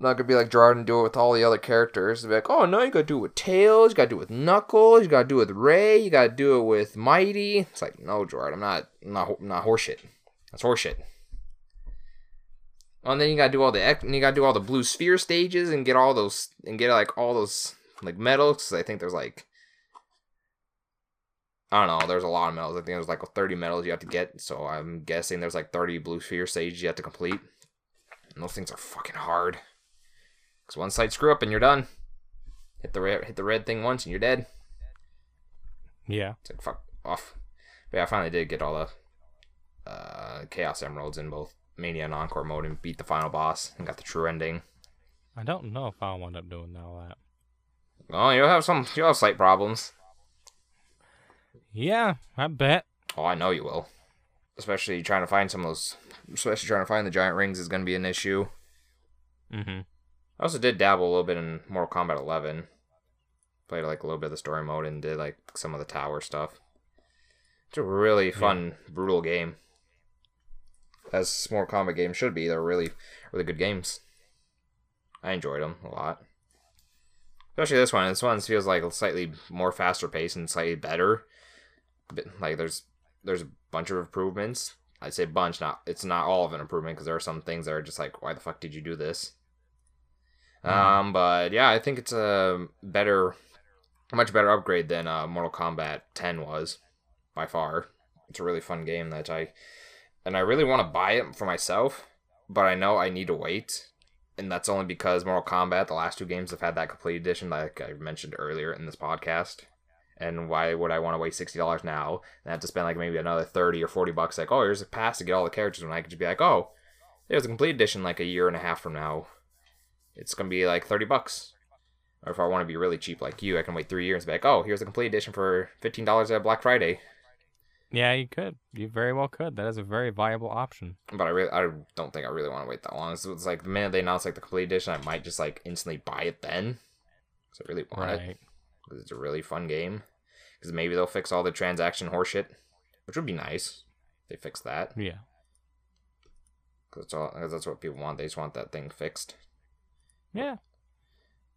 I'm not gonna be like Gerard and do it with all the other characters. Be like, oh no, you gotta do it with Tails, you gotta do it with Knuckles, you gotta do it with Ray, you gotta do it with Mighty. It's like, no, Gerard, I'm not, I'm not, I'm not horseshit. That's horseshit. And then you gotta do all the and you gotta do all the blue sphere stages and get all those and get like all those like medals. I think there's like I don't know. There's a lot of medals. I think there's like 30 medals you have to get. So I'm guessing there's like 30 blue sphere stages you have to complete. And those things are fucking hard. Cause one side screw up and you're done. Hit the red, hit the red thing once and you're dead. Yeah. It's like fuck off. But yeah, I finally did get all the uh, Chaos Emeralds in both Mania and Encore mode and beat the final boss and got the true ending. I don't know if I'll wind up doing all that. Oh, you'll have some you'll have slight problems. Yeah, I bet. Oh, I know you will. Especially trying to find some of those especially trying to find the giant rings is gonna be an issue. Mm-hmm. I also did dabble a little bit in Mortal Kombat 11. Played like a little bit of the story mode and did like some of the tower stuff. It's a really fun, brutal game. As Mortal Kombat games should be, they're really, really good games. I enjoyed them a lot. Especially this one. This one feels like a slightly more faster paced and slightly better. Like there's there's a bunch of improvements. I'd say bunch, not it's not all of an improvement because there are some things that are just like, why the fuck did you do this? Um, but yeah, I think it's a better, much better upgrade than uh, Mortal Kombat 10 was, by far. It's a really fun game that I, and I really want to buy it for myself, but I know I need to wait, and that's only because Mortal Kombat, the last two games have had that complete edition, like I mentioned earlier in this podcast. And why would I want to waste sixty dollars now and have to spend like maybe another thirty or forty bucks? Like, oh, here's a pass to get all the characters, when I could just be like, oh, there's a complete edition like a year and a half from now it's gonna be like 30 bucks. Or if I want to be really cheap like you, I can wait three years and be like, oh, here's a complete edition for $15 at Black Friday. Yeah, you could. You very well could. That is a very viable option. But I really, I don't think I really want to wait that long. So it's like the minute they announce like the complete edition, I might just like instantly buy it then. Because I really want it. Because it's a really fun game. Because maybe they'll fix all the transaction horseshit, which would be nice. If they fix that. Yeah. Because that's, all- 'cause that's what people want. They just want that thing fixed. Yeah.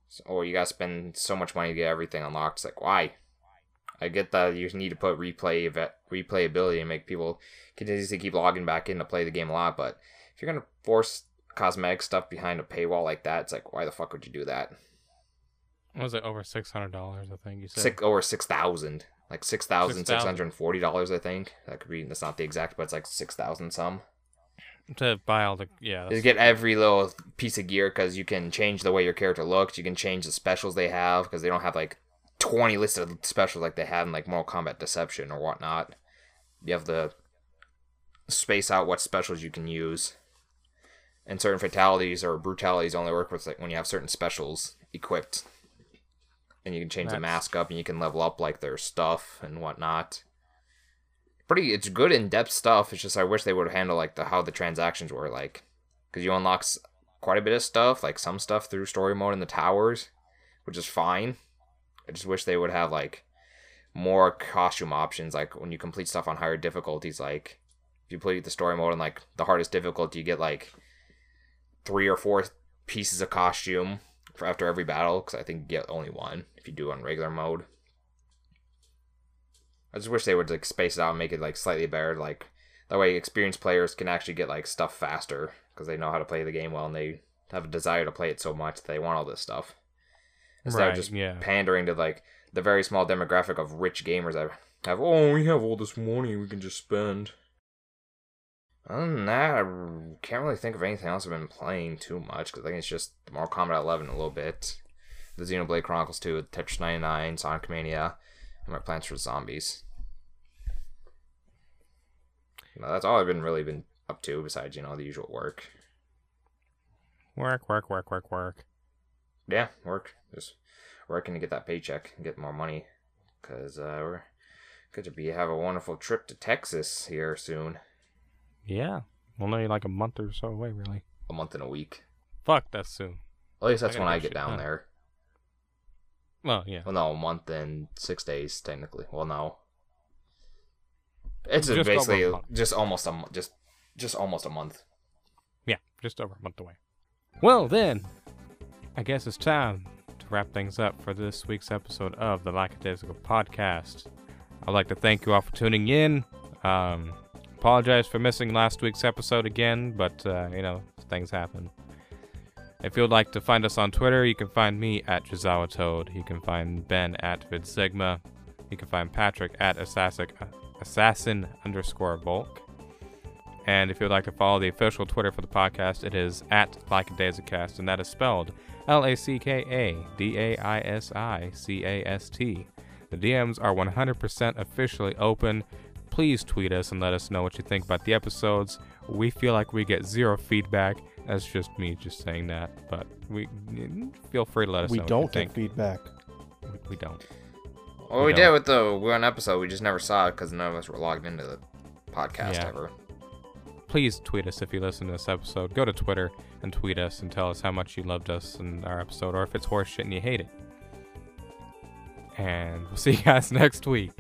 So, or you gotta spend so much money to get everything unlocked. It's like, why? I get that you need to put replay ev- replayability and make people continuously keep logging back in to play the game a lot, but if you're gonna force cosmetic stuff behind a paywall like that, it's like, why the fuck would you do that? What was it over six hundred dollars? I think you said. Six over six thousand, like six thousand six hundred and forty dollars, I think. That could be. That's not the exact, but it's like six thousand some. To buy all the yeah. You get every little piece of gear because you can change the way your character looks. You can change the specials they have because they don't have like 20 listed specials like they had in like Mortal Kombat Deception or whatnot. You have to space out what specials you can use. And certain fatalities or brutalities only work with like when you have certain specials equipped. And you can change the mask up and you can level up like their stuff and whatnot. Pretty, it's good in depth stuff. It's just I wish they would handle like the how the transactions were like, because you unlock quite a bit of stuff, like some stuff through story mode in the towers, which is fine. I just wish they would have like more costume options, like when you complete stuff on higher difficulties. Like if you play the story mode on like the hardest difficulty, you get like three or four pieces of costume for after every battle. Because I think you get only one if you do on regular mode. I just wish they would like space it out and make it like slightly better. Like that way, experienced players can actually get like stuff faster because they know how to play the game well and they have a desire to play it so much that they want all this stuff. Instead Right, of just yeah. pandering to like the very small demographic of rich gamers that have, oh, we have all this money we can just spend. Other than that, I can't really think of anything else I've been playing too much because I think it's just Mortal Kombat 11 a little bit, the Xenoblade Chronicles 2, Tetris 99, Sonic Mania, my Plants vs Zombies. That's all I've been really been up to besides you know the usual work. Work, work, work, work, work. Yeah, work. Just working to get that paycheck and get more money, cause uh, we're going to be have a wonderful trip to Texas here soon. Yeah. Well, only like a month or so away, really. A month and a week. Fuck, that's soon. At least that's I when I get down done. there. Well, yeah. Well, no, a month and six days technically. Well, no. It's Just basically just almost a just just almost a month. Yeah, just over a month away. Well, then, I guess it's time to wrap things up for this week's episode of the Lackadaisical Podcast. I'd like to thank you all for tuning in. Um, apologize for missing last week's episode again, but, uh, you know, things happen. If you'd like to find us on Twitter, you can find me at Jazawa Toad. You can find Ben at VidSigma. You can find Patrick at Assassin, assassin underscore Volke. And if you'd like to follow the official Twitter for the podcast, it is at Lackadaisicast, and that is spelled L A C K A D A I S I C A S T. The DMs are 100% officially open. Please tweet us and let us know what you think about the episodes. We feel like we get zero feedback. That's just me just saying that, but we feel free to let us We know We don't what you get think. feedback. We, we don't. Well, We we, don't. did with the one episode. We just never saw it because none of us were logged into the podcast Yeah. ever. please tweet us if you listen to this episode. Go to Twitter and tweet us and tell us how much you loved us and our episode, or if it's horseshit and you hate it. And we'll see you guys next week.